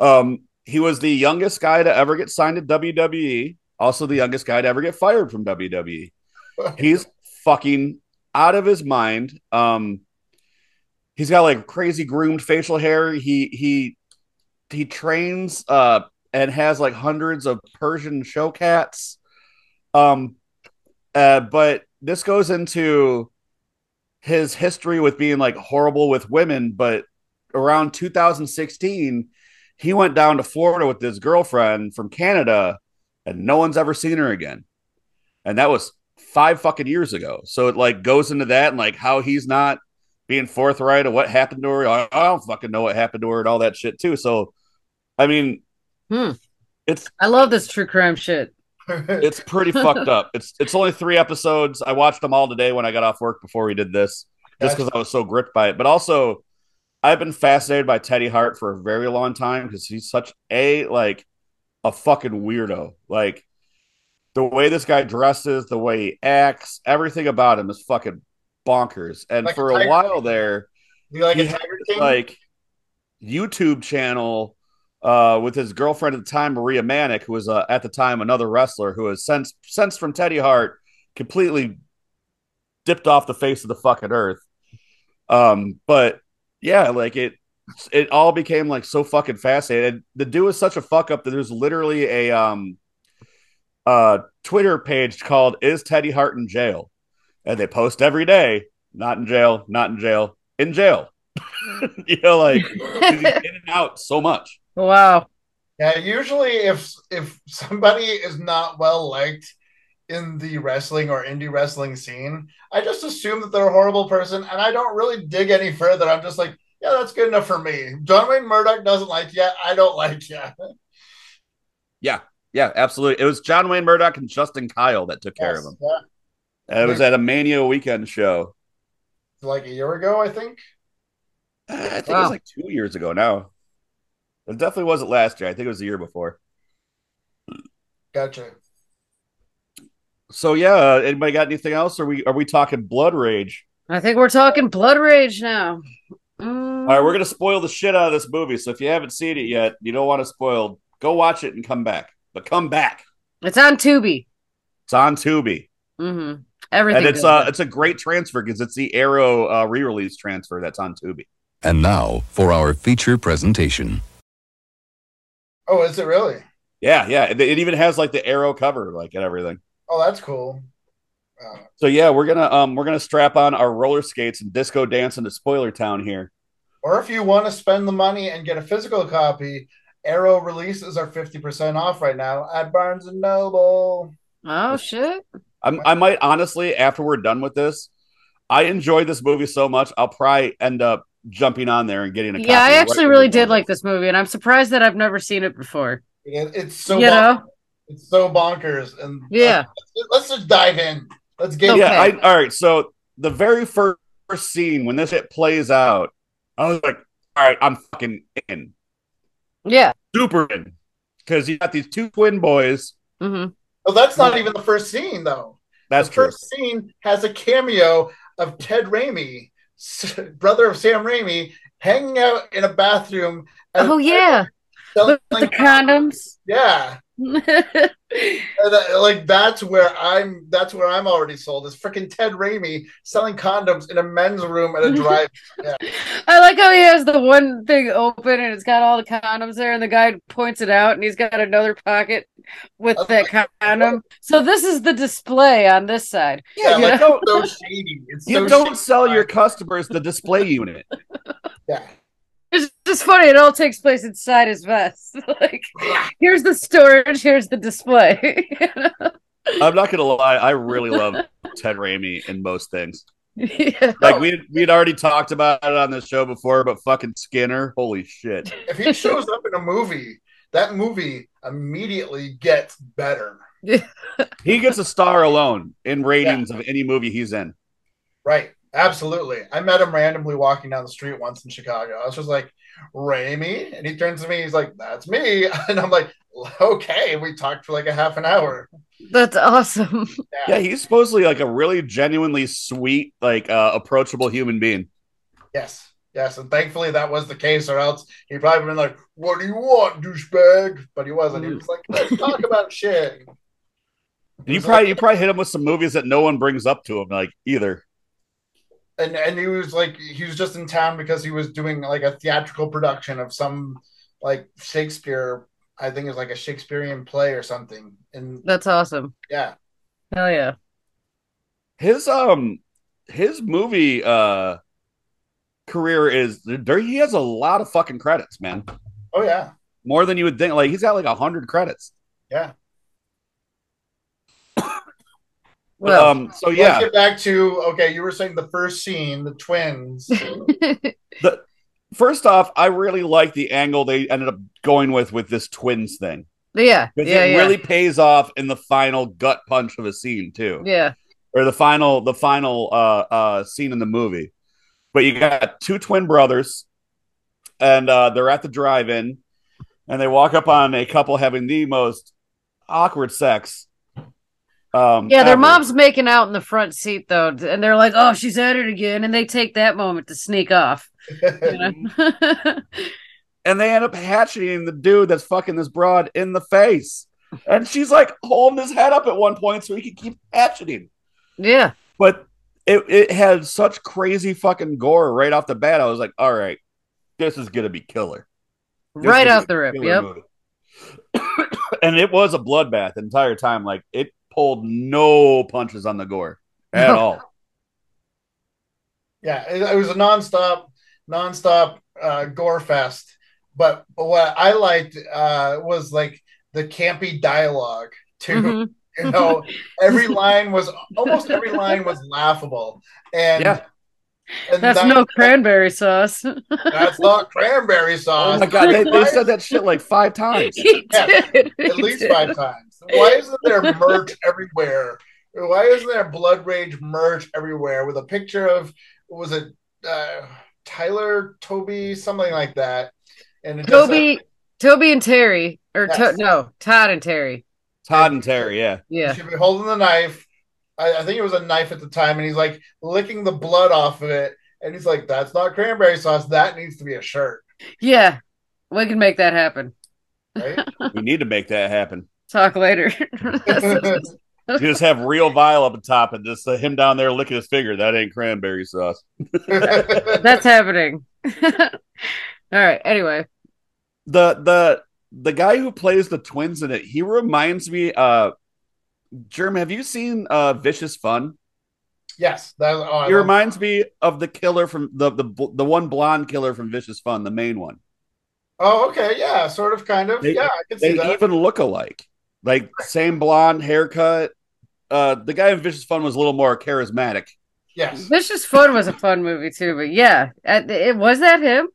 Um, he was the youngest guy to ever get signed to WWE, also the youngest guy to ever get fired from WWE. He's fucking out of his mind. Um, he's got like crazy groomed facial hair. He he he trains uh and has like hundreds of Persian show cats. Um, uh, but this goes into his history with being like horrible with women. But around 2016, he went down to Florida with his girlfriend from Canada, and no one's ever seen her again. And that was five fucking years ago. So it like goes into that and like how he's not being forthright of what happened to her. I, I don't fucking know what happened to her and all that shit too. So, I mean, Hmm. it's I love this true crime shit. it's pretty fucked up. It's it's only three episodes. I watched them all today when I got off work before we did this, just because I was so gripped by it. But also, I've been fascinated by Teddy Hart for a very long time because he's such a like a fucking weirdo. Like the way this guy dresses, the way he acts, everything about him is fucking bonkers. And Like for a tiger while king. there, you like he a Tiger King? like YouTube channel uh, with his girlfriend at the time, Maria Manic, who was uh, at the time another wrestler who has since since from Teddy Hart completely dipped off the face of the fucking earth. Um, but yeah, like it it all became like so fucking fascinating. The dude is such a fuck up that there's literally a um uh Twitter page called Is Teddy Hart in Jail? And they post every day, not in jail, not in jail, in jail. you know, like he's in and out so much. wow. Yeah, usually if if somebody is not well liked in the wrestling or indie wrestling scene, I just assume that they're a horrible person, and I don't really dig any further. I'm just like, yeah, that's good enough for me. John Wayne Murdoch doesn't like you. I don't like you. Yeah, yeah, absolutely. It was John Wayne Murdoch and Justin Kyle that took care of him. Yeah. And it was at a Mania weekend show. Like a year ago, I think. Uh, I think it was like two years ago now. It definitely wasn't last year. I think it was the year before. Gotcha. So yeah, uh, anybody got anything else? Are we are we talking Blood Rage? I think we're talking blood rage now. Mm. All right, we're gonna spoil the shit out of this movie. So if you haven't seen it yet, you don't want to spoil. Go watch it and come back. But come back. It's on Tubi. It's on Tubi, Mm-hmm. Everything. and it's goes uh it's a great transfer because it's the Arrow uh, re-release transfer that's on Tubi. And now for our feature presentation. Oh, is it really? Yeah, yeah. It, it even has like the Arrow cover, like and everything. Oh, that's cool. Uh, So yeah, we're gonna um we're gonna strap on our roller skates and disco dance into Spoiler Town here. or if you want to spend the money and get a physical copy, Arrow releases are 50% off right now at Barnes and Noble. oh shit. I'm, I might honestly, after we're done with this, I enjoyed this movie so much. I'll probably end up jumping on there and getting a copy. Yeah, I actually when really did like this movie, and I'm surprised that I've never seen it before. It- it's so you bon- know? it's so bonkers. And Yeah. let's, let's just dive in. Let's get Okay. Yeah, I, all right. So the very first scene when this shit plays out, I was like, all right, I'm fucking in, Yeah. super in, because you got these two twin boys. hmm Oh, that's not even the first scene, though. That's the true. first scene has a cameo of Ted Raimi, brother of Sam Raimi, hanging out in a bathroom. at- Oh yeah. With the condoms. yeah, And, uh, like that's where I'm. That's where I'm already sold. Is freaking Ted Raimi selling condoms in a men's room at a drive. I like how he has the one thing open and it's got all the condoms there, and the guy points it out, and he's got another pocket with that condom. So this is the display on this side. Yeah, You like know? so shady. It's You so don't shady. sell your customers the display unit. Yeah. It's just funny. It all takes place inside his vest. like, here's the storage. Here's the display. I'm not gonna lie, I really love Ted Raimi in most things. yeah. Like we we had already talked about it on the show before, but fucking Skinner, holy shit! If he shows up in a movie, that movie immediately gets better. He gets a star alone in ratings of any movie he's in. Right. Absolutely. I met him randomly walking down the street once in Chicago. I was just like, Raimi? And he turns to me, he's like, That's me. And I'm like, Okay. We talked for like a half an hour. That's awesome. Yeah, he's supposedly like a really genuinely sweet, like uh, approachable human being. Yes. Yes. And thankfully that was the case, or else he'd probably been like, What do you want, douchebag? But he wasn't. He was like, Let's talk about shit. And you probably you probably hit him with some movies that no one brings up to him, like either. And and he was like he was just in town because he was doing like a theatrical production of some like Shakespeare. I think it was like a Shakespearean play or something. And That's awesome. yeah, Hell yeah. His um his movie uh career is there he has a lot of fucking credits, man. oh yeah, More than you would think. Like he's got like a hundred credits. yeah. Well, um so Let's yeah. get back to okay. You were saying the first scene, the twins. The first off, I really like the angle they ended up going with with this twins thing. yeah, Because yeah, it yeah, really pays off in the final gut punch of a scene too. yeah. or the final the final uh uh scene in the movie. But you got two twin brothers, and uh they're at the drive-in, and they walk up on a couple having the most awkward sex. Um, Yeah, their ever. mom's making out in the front seat though, and they're like, "Oh, she's at it again," and they take that moment to sneak off. And they end up hatcheting the dude that's fucking this broad in the face, and she's like holding his head up at one point so he can keep hatcheting. yeah, But it it had such crazy fucking gore right off the bat. I was like, all right, this is gonna be killer. This right off the rip. Yep. and it was a bloodbath the entire time. Like it pulled no punches on the gore at No. all. Yeah, it, it was a nonstop, nonstop uh, gore fest. But, but what I liked uh, was like the campy dialogue too. Mhm. You know, every line was almost every line was laughable, and Yeah. and That's that- no cranberry sauce. That's not cranberry Oh sauce. my god, they, they said that shit like five times. he Yeah, did. at He least did. five times. Why isn't there merch everywhere? Why isn't there Blood Rage merch everywhere with a picture of was it uh, Tyler, Toby, something like that? And it just Toby, Toby and Terry, or to, no, Todd and Terry. Todd and Terry, yeah. He Yeah, should be holding the knife. I, I think it was a knife at the time, and he's like licking the blood off of it. And he's like, "That's not cranberry sauce. That needs to be a shirt, yeah. We can make that happen. right?" We need to make that happen. Talk later. You just have Reel Vile up the top and just uh, him down there licking his finger. That ain't cranberry sauce. That's happening. All right. Anyway, The the the guy who plays the twins in it, he reminds me uh Germ, have you seen uh Vicious Fun? yes, that. Oh, I He love- reminds me of the killer from the the the one blonde killer from Vicious Fun, the main one. Oh, okay, yeah, sort of, kind of, They- yeah, I can see They that. even look alike. Like same blonde haircut. Uh the guy in Vicious Fun was a little more charismatic. yes, Vicious Fun was a fun movie too. But yeah, uh, it was that him.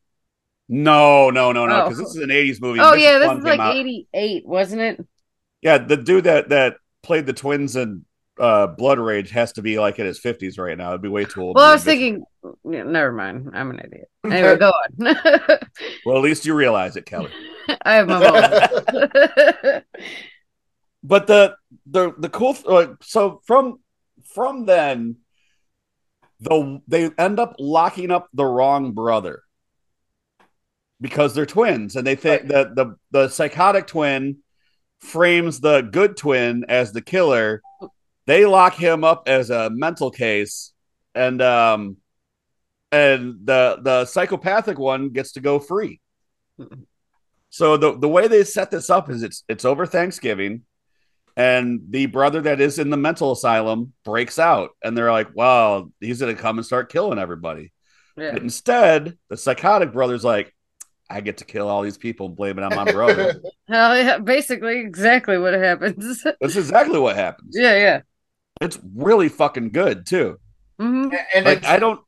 No, no, no, no, Oh. because this is an 80s movie. Oh Vicious yeah, this Fun is like out- '88, wasn't it? Yeah, the dude that that played the twins in uh Blood Rage has to be like in his 50s right now. It'd be way too old. Well, to I was thinking. yeah, Never mind. I'm an idiot. Anyway, go on. Well, at least you realize it, Kelli. I have my moment. but the the the cool th- uh, so from from then the they end up locking up the wrong brother. Because they're twins and they think that the the psychotic twin frames the good twin as the killer. They lock him up as a mental case and um and the the psychopathic one gets to go free. So the the way they set this up is it's it's over Thanksgiving, and the brother that is in the mental asylum breaks out, and they're like, "Wow, he's gonna come and start killing everybody." yeah. But instead, the psychotic brother's like, "I get to kill all these people and blame it on my brother." Hell yeah, basically exactly what happens. That's exactly what happens. yeah, yeah. It's really fucking good too. hmm and Like it's, I don't,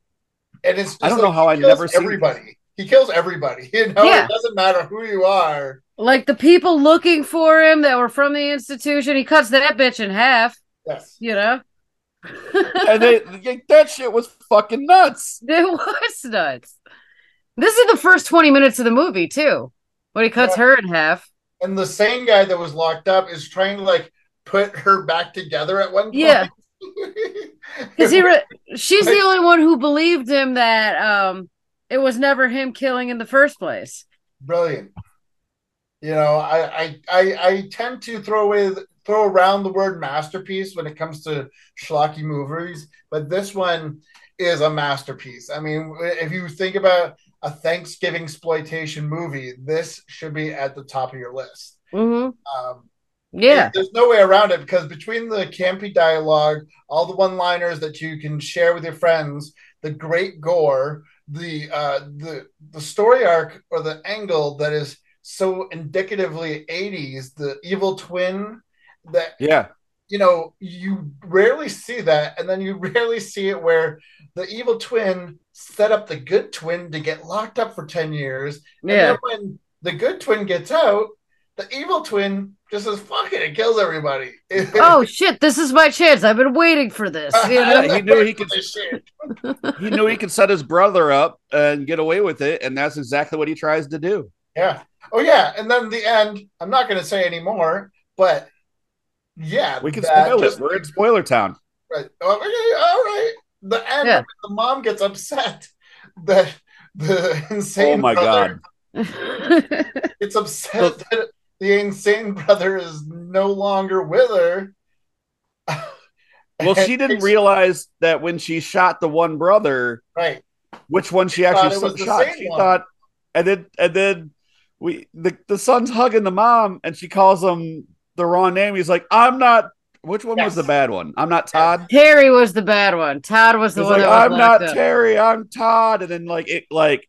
and it's just I don't like, know how I kills never seen- everybody. He kills everybody. You know, Yeah. it doesn't matter who you are. Like the people looking for him that were from the institution, he cuts that bitch in half. Yes. You know, and they, they- that shit was fucking nuts. it was nuts. This is the first twenty minutes of the movie too, when he cuts Yeah. her in half. And the same guy that was locked up is trying to like put her back together at one point. Yeah. Because he, re- she's the only one who believed him that um it was never him killing in the first place. brilliant. You know, I, I I I tend to throw away throw around the word masterpiece when it comes to schlocky movies, but this one is a masterpiece. I mean, if you think about a Thanksgiving exploitation movie, this should be at the top of your list. hmm Um, Yeah. there's no way around it because between the campy dialogue, all the one-liners that you can share with your friends, the great gore, the uh, the the story arc or the angle that is so indicatively 80s, the evil twin that Yeah. you know you rarely see that, and then you rarely see it where the evil twin set up the good twin to get locked up for 10 years. And Yeah. then when the good twin gets out, the evil twin just says fuck it and kills everybody. Oh shit! This is my chance. I've been waiting for this. You know? Yeah, he knew he could- He knew he could set his brother up and get away with it, and that's exactly what he tries to do. Yeah. Oh yeah, and then the end. I'm not going to say anymore, but yeah, We can spoil just- it. We're in spoiler town. Right. Oh, okay, all right. The end. Yeah. The mom gets upset that the insane. Oh my brother god. it's upset that the insane brother is no longer with her. Well, she didn't realize that when she shot the one brother, Right. which one she thought actually it shot. She one. thought, and then and then we the the son's hugging the mom, and she calls him the wrong name. He's like, "I'm not." Which one was the bad one? I'm not Todd. Terry was the bad one. Todd was the He's one like, that I'm not up. Terry. I'm Todd. And then like it like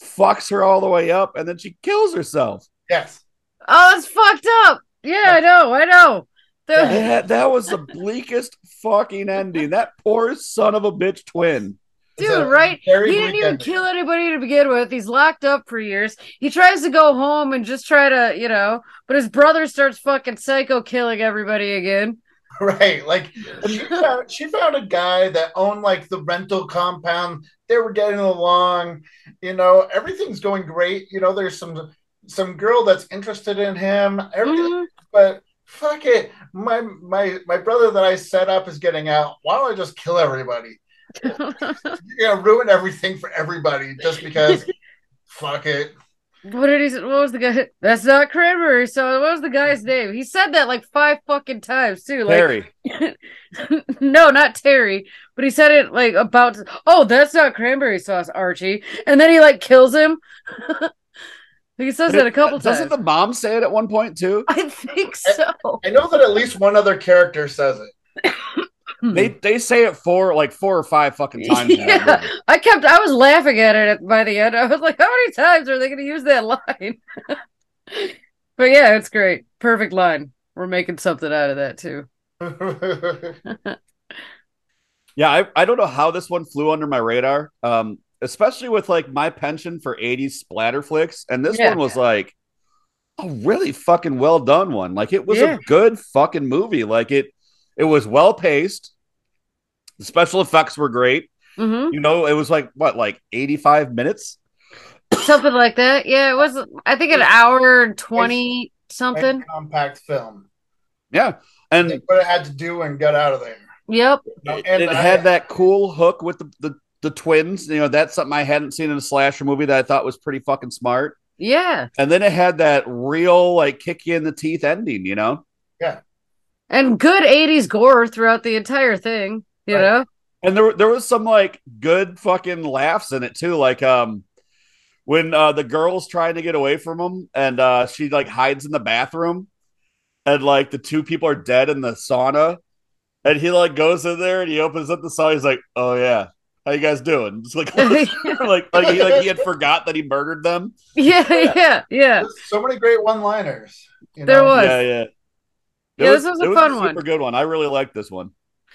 fucks her all the way up, and then she kills herself. Yes. Oh, that's fucked up. Yeah, I know. I know. The- That, that was the bleakest fucking ending. That poor son of a bitch twin. Dude, right? He didn't even ending. kill anybody to begin with. He's locked up for years. He tries to go home and just try to, you know, but his brother starts fucking psycho killing everybody again. Right. Like she found she found a guy that owned like the rental compound. They were getting along, you know, everything's going great. You know, there's some some girl that's interested in him. Everything Mhm. but fuck it. My my my brother that I set up is getting out. Why don't I just kill everybody? You're gonna ruin everything for everybody just because fuck it. what did he? What was the guy? That's not cranberry. So what was the guy's name? He said that like five fucking times too. Like Terry. no, not Terry, but he said it like about. Oh, that's not cranberry sauce, Archie. And then he like kills him. He says that a couple Doesn't times. the mom say it at one point too? I think so. I know that at least one other character says it. They they say it four like four or five fucking times. Yeah. movie. I kept. I was laughing at it by the end. I was like, "How many times are they going to use that line?" but yeah, it's great. Perfect line. We're making something out of that too. Yeah, I, I don't know how this one flew under my radar. Um, especially with like my penchant for 80s splatter flicks. And this Yeah. one was like a really fucking well done one. Like it was Yeah. a good fucking movie. Like it it was well paced. The special effects were great. hmm You know, it was like what, like 85 minutes? Something like that. Yeah, it was. I think an hour and twenty something. Like compact film. Yeah. And what it had to do and got out of there. Yep. No, it, and it I- had that cool hook with the, the the twins. You know, that's something I hadn't seen in a slasher movie that I thought was pretty fucking smart. Yeah. And then it had that real like kick you in the teeth ending, you know? Yeah. And good '80s gore throughout the entire thing. You Right. know. And there there was some like good fucking laughs in it too. Like um when uh the girl's trying to get away from him and uh she like hides in the bathroom and like the two people are dead in the sauna and he like goes in there and he opens up the sauna he's like oh yeah how you guys doing just like like like he like he had forgot that he murdered them yeah. Yeah. Yeah. There's so many great one-liners. You There know? was. yeah yeah Yeah, this was a it fun a one. super good one i really liked this one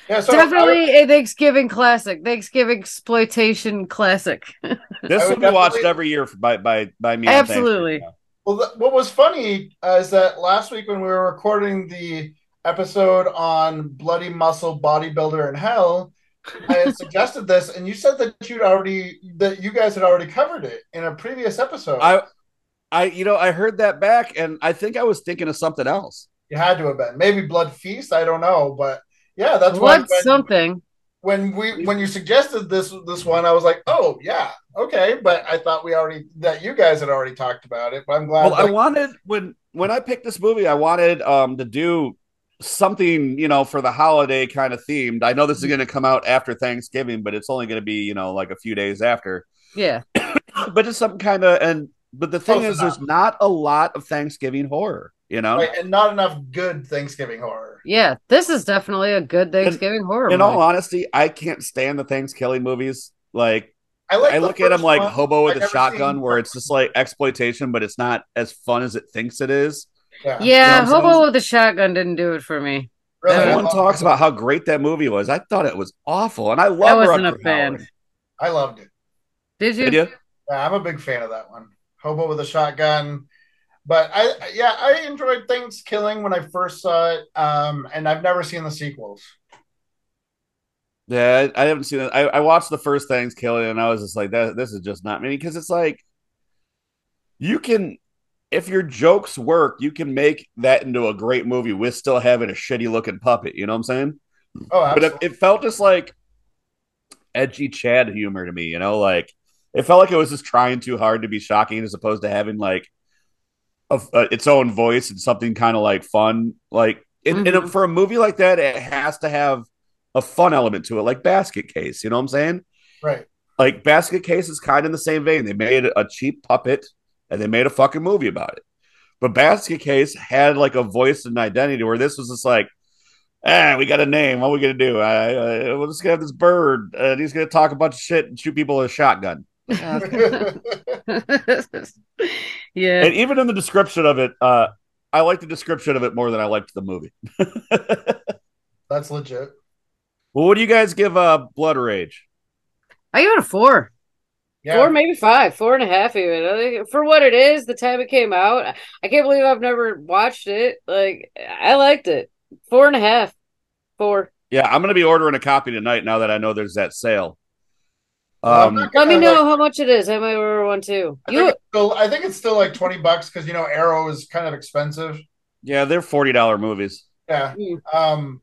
Yeah, so Definitely a Thanksgiving classic. Thanksgiving exploitation classic. this will would be watched every year by by by me Absolutely. Well, th- what was funny uh, is that last week when we were recording the episode on bloody muscle bodybuilder in hell, I had suggested this, and you said that you'd already that you guys had already covered it in a previous episode. I, I, you know, I heard that back, and I think I was thinking of something else. you had to have been maybe blood feast. I don't know, but yeah, that's What what when, something? when we when you suggested this this one, I was like, oh yeah, okay. But I thought we already that you guys had already talked about it. But I'm glad. Well, I wanted when when I picked this movie, I wanted um to do something you know for the holiday kind of themed. I know this is mm-hmm. going to come out after Thanksgiving, but it's only going to be you know like a few days after. Yeah. but it's some kind of and but the oh, thing Close is, there's not a lot of Thanksgiving horror. You know, Right, and not enough good Thanksgiving horror. Yeah. This is definitely a good Thanksgiving horror. in movie. all honesty, I can't stand the Thanksgiving movies. Like I like. I look at them first like. Hobo with I've a shotgun, seen- where it's just like exploitation, but it's not as fun as it thinks it is. Yeah, yeah, You know Hobo with the Shotgun didn't do it for me. really, Everyone loved talks about how great that movie was. I thought it was awful, and I I love wasn't a fan. Hauer. I loved it. Did you? Did you? Yeah, I'm a big fan of that one. Hobo with a shotgun. But I yeah, I enjoyed Thanksgiving when I first saw it. Um, and I've never seen the sequels. Yeah, I, I haven't seen it. I, I watched the first Thanksgiving, and I was just like, "That this is just not me." Because it's like you can, if your jokes work, you can make that into a great movie with still having a shitty looking puppet. You know what I'm saying? Oh, absolutely. but it, it felt just like edgy Chad humor to me, you know, like it felt like it was just trying too hard to be shocking as opposed to having like a, a- its own voice and something kind of like fun. Like in, in a, Mhm. for a movie like that, it has to have a fun element to it, like Basket Case. You know what I'm saying? right. Like Basket Case is kind of in the same vein. They made a cheap puppet and they made a fucking movie about it. But Basket Case had like a voice and identity where this was just like, ah, we got a name. What are we gonna do? I, I, we're just gonna have this bird, and he's gonna talk a bunch of shit and shoot people with a shotgun. yeah. And even in the description of it, uh, I like the description of it more than I liked the movie. That's legit. well, what do you guys give uh, Blood Rage? I give it a four. Yeah. Four, maybe five, four and a half even. For what it is, the time it came out, I can't believe I've never watched it. Like I liked it. Four and a half, four. Yeah, I'm gonna be ordering a copy tonight now that I know there's that sale. Well, I'm Um, not Let me know like- how much it is. I might order one too. I You think, it's still, I think it's still like 20 bucks because you know Arrow is kind of expensive. yeah, they're forty dollar movies. Yeah. Mm. Um,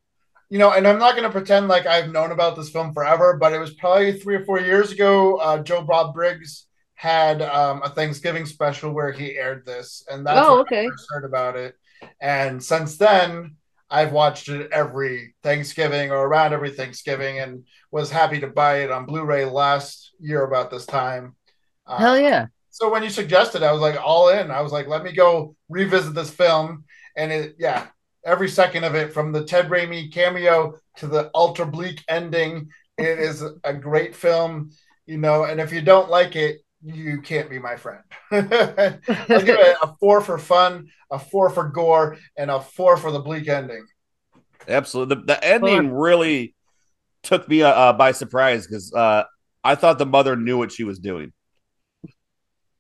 you know, and I'm not going to pretend like I've known about this film forever, but it was probably three or four years ago. Uh, Joe Bob Briggs had um, a Thanksgiving special where he aired this, and that's Oh, when okay. I first heard about it. And since then, I've watched it every Thanksgiving or around every Thanksgiving, and was happy to buy it on Blu-ray last year about this time. Uh, hell yeah. so when you suggested, I was like all in. I was like, let me go revisit this film, and it, yeah, every second of it, from the Ted Raimi cameo to the ultra bleak ending, it is a great film, you know. And if you don't like it, you can't be my friend. I'll give it a four for fun, a four for gore, and a four for the bleak ending. Absolutely, the, the ending really took me uh, uh, by surprise because uh, I thought the mother knew what she was doing.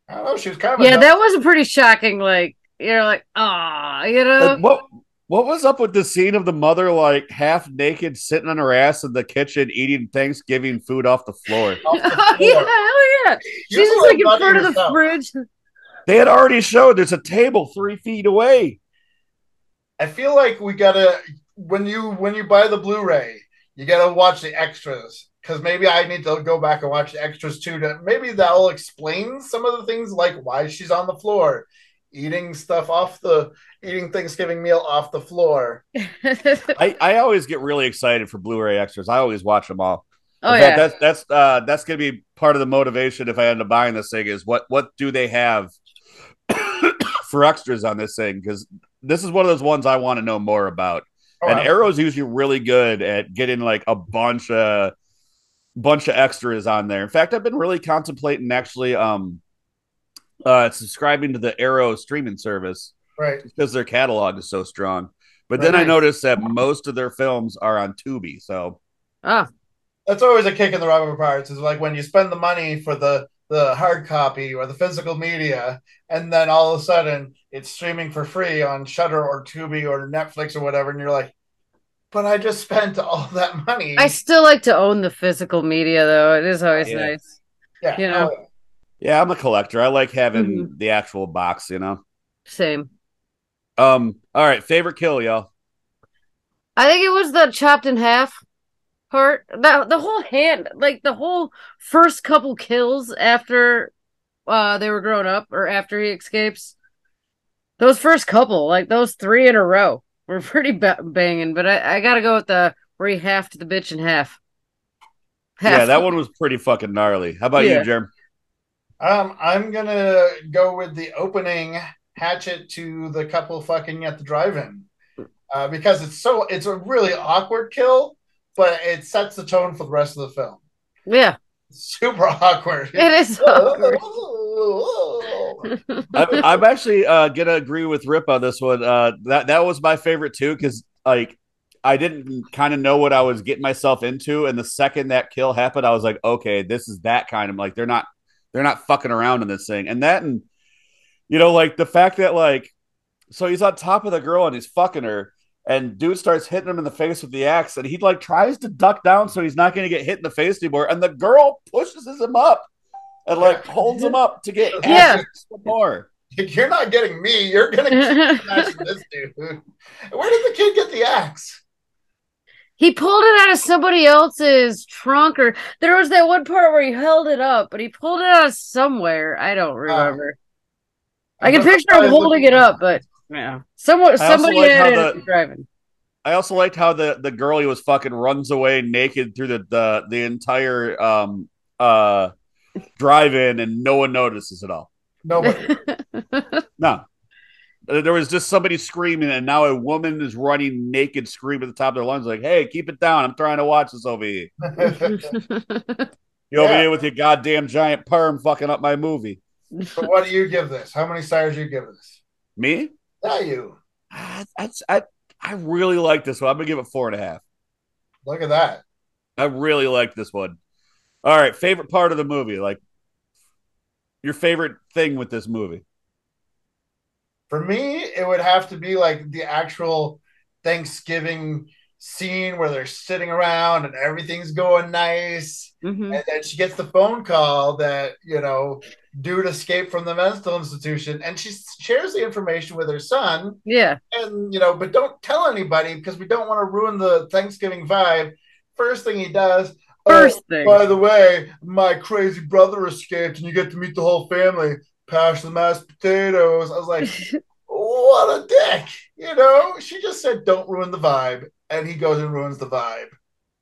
I don't know. She was kind of Yeah, dumb- that was a pretty shocking. Like you're like, ah, you know. And what what was up with the scene of the mother like half naked sitting on her ass in the kitchen eating Thanksgiving food off the floor? off the Oh, yeah, hell yeah. You're She's just like in little front of the fridge. They had already showed there's a table three feet away. I feel like we gotta when you when you buy the Blu-ray, you gotta watch the extras because maybe I need to go back and watch the extras too. To maybe that'll explain some of the things like why she's on the floor, eating stuff off the eating Thanksgiving meal off the floor. I, I always get really excited for Blu-ray extras. I always watch them all. oh In yeah. fact, that's that's uh, that's gonna be part of the motivation if I end up buying this thing is what what do they have for extras on this thing? Because this is one of those ones I want to know more about. Oh, and I- Arrow's usually really good at getting like a bunch of bunch of extras on there. In fact, I've been really contemplating actually um uh subscribing to the Arrow streaming service right. because their catalog is so strong. But then I noticed that most of their films are on Tubi. So Oh, That's always a kick in the rubber parts. Is like when you spend the money for the the hard copy or the physical media, and then all of a sudden it's streaming for free on Shudder or Tubi or Netflix or whatever, and you're like, "But I just spent all that money." I still like to own the physical media though. It is always Yeah. nice. yeah, you know. oh, yeah, I'm a collector. I like having Mm-hmm. the actual box, you know. Same. Um, all right, favorite kill, y'all. I think it was the chopped in half part. That the whole hand, like the whole first couple kills after uh they were grown up or after he escapes. Those first couple, like those three in a row. were pretty ba- banging, but I, I gotta go with the where he halved the bitch in half. Yeah, that one was pretty fucking gnarly. How about Yeah. you, Germ? Um, I'm gonna go with the opening hatchet to the couple fucking at the drive-in uh, because it's so it's a really awkward kill, but it sets the tone for the rest of the film. Yeah, Super awkward. it is. awkward. I'm, I'm actually uh, gonna agree with Rip on this one. Uh, that that was my favorite too, because like I didn't kind of know what I was getting myself into, and the second that kill happened, I was like, okay, this is that kind of like they're not they're not fucking around in this thing, and that and you know like the fact that like so he's on top of the girl and he's fucking her. And dude starts hitting him in the face with the axe, and he like tries to duck down so he's not going to get hit in the face anymore. And the girl pushes him up and like holds him up to get Yeah. more. You're not getting me. You're gonna keep smashing this dude. Where did the kid get the axe? he pulled it out of somebody else's trunk, or there was that one part where he held it up, but he pulled it out of somewhere. I don't oh. remember. I can picture him holding it up, but yeah, someone somebody like had it the- driving. I also liked how the the girl he was fucking runs away naked through the the, the entire um uh drive-in and no one notices at all. Nobody. No. There was just somebody screaming, and now a woman is running naked, screaming at the top of their lungs, like, "Hey, keep it down! I'm trying to watch this over here. You over Yeah. here with your goddamn giant perm fucking up my movie." So what do you give this? How many stars do you give this? Me? Yeah, you. I, I, I, I really like this one. I'm gonna give it four and a half. Look at that. I really like this one. All right, favorite part of the movie, like your favorite thing with this movie. For me, it would have to be like the actual Thanksgiving scene where they're sitting around and everything's going nice. Mhm. And then she gets the phone call that, you know, dude escaped from the mental institution and she shares the information with her son. Yeah, And, you know, but don't tell anybody because we don't want to ruin the Thanksgiving vibe. First thing he does, "Oh, first thing. by the way, my crazy brother escaped and you get to meet the whole family. Pass the mashed potatoes. I was like, what a dick. You know, she just said, don't ruin the vibe. And he goes and ruins the vibe.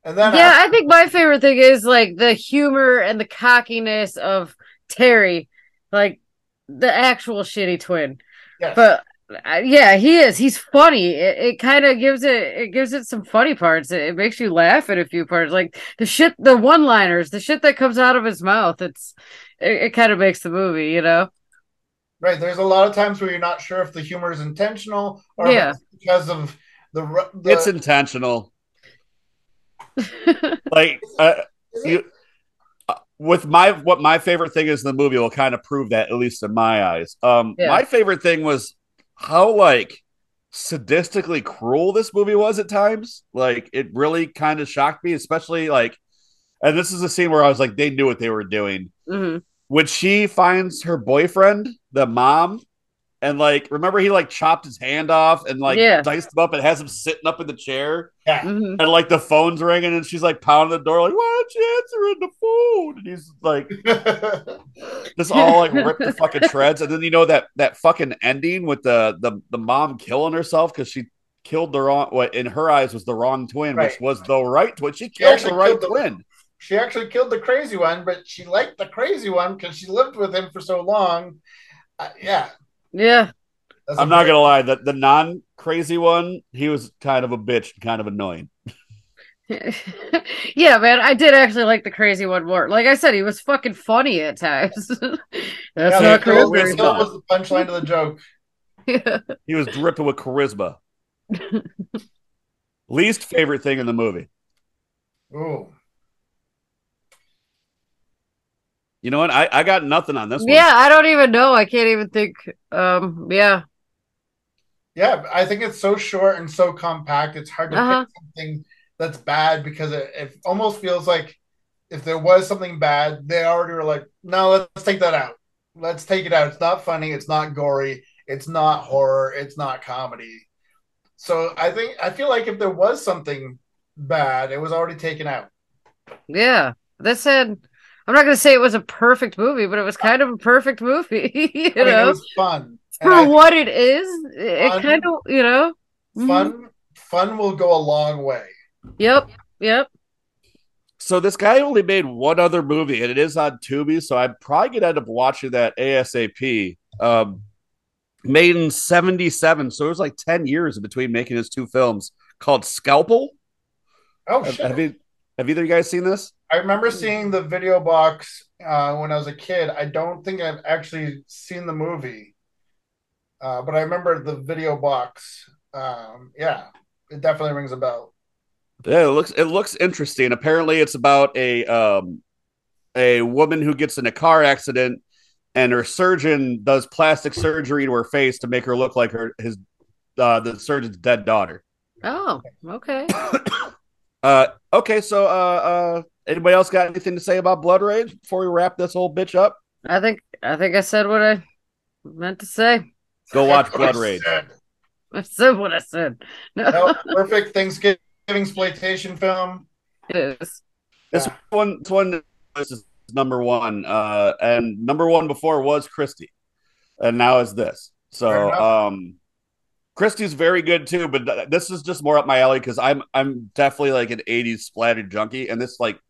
And then yeah, I think my favorite thing is like the humor and the cockiness of Terry, like the actual shitty twin. yes. But uh, yeah, he is. He's funny. It, it kind of gives it. It gives it some funny parts. It, it makes you laugh at a few parts, like the shit, the one-liners, the shit that comes out of his mouth. It's it, it kind of makes the movie, you know. right. There's a lot of times where you're not sure if the humor is intentional or Yeah. because of the, the It's intentional. Like uh, Is it? you, uh, with my what my favorite thing is in the movie will kind of prove that at least in my eyes. Um, Yeah. my favorite thing was how like sadistically cruel this movie was at times. Like it really kind of shocked me, especially like, and this is a scene where I was like, they knew what they were doing. Mhm. when she finds her boyfriend, the mom, and like remember he like chopped his hand off and like Yeah. diced him up and has him sitting up in the chair yeah. Mhm. and like the phone's ringing and she's like pounding the door like why aren't you answering the phone and he's like just all like ripped the fucking shreds and then you know that that fucking ending with the the, the mom killing herself because she killed the wrong what in her eyes was the wrong twin which was the right twin she killed actually the right killed the- twin she actually killed the crazy one, but she liked the crazy one because she lived with him for so long. Uh, yeah. Yeah. that's a i'm not very- gonna lie the, the non-crazy one he was kind of a bitch kind of annoying yeah, man, I did actually like the crazy one more. Like I said, he was fucking funny at times. That's Yeah, not cool. crazy. the kill was the punchline to the joke. Yeah. He was dripping with charisma. Least favorite thing in the movie. Ooh. You know what? I, I got nothing on this one. Yeah, I don't even know. I can't even think. Um, yeah, Yeah, I think it's so short and so compact. It's hard to Uh-huh. pick something that's bad because it, it almost feels like if there was something bad, they already were like, no, let's take that out. Let's take it out. It's not funny. It's not gory. It's not horror. It's not comedy. So I think I feel like if there was something bad, it was already taken out. yeah. That said, I'm not gonna say it was a perfect movie, but it was kind of a perfect movie. you I mean, it was fun. for And I- what it is, it Fun. kind of, you know, Mhm. Fun, fun will go a long way. Yep. Yep. So this guy only made one other movie, and it is on Tubi. So I'm probably gonna end up watching that ASAP. Um, made in '77, so it was like 10 years in between making his two films. Called Scalpel. Oh Have, have you have either of you guys seen this? I remember seeing the video box uh, when I was a kid. I don't think I've actually seen the movie, uh, but I remember the video box. Um, yeah, it definitely rings a bell. Yeah, it looks it looks interesting. Apparently, it's about a um a woman who gets in a car accident, and her surgeon does plastic surgery to her face to make her look like her his uh, the surgeon's dead daughter. Oh, okay. Uh, okay, so uh, uh, anybody else got anything to say about Blood Rage before we wrap this whole bitch up? I think I think I said what I meant to say. Go watch Blood Rage. said. I said what I said. No, No, perfect Thanksgiving exploitation film. it is. This Yeah. one, this one, this is number one, uh, and number one before was Kristy, and now is this. So, um, Kristy's very good too, but th- this is just more up my alley because I'm I'm definitely like an '80s splattered junkie, and this like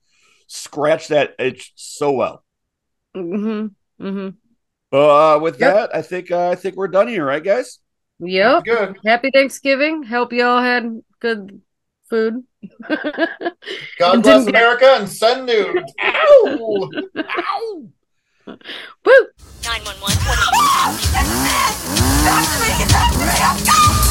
Scratch that itch so well. Mm-hmm. Mm-hmm. Uh, with yep. that, I think uh, I think we're done here, right, guys? Yep. Good. Happy Thanksgiving. Hope you all had good food. God bless America and send nude. Ow! Ow! Woo! 911. That's me! That's me! I'm gone!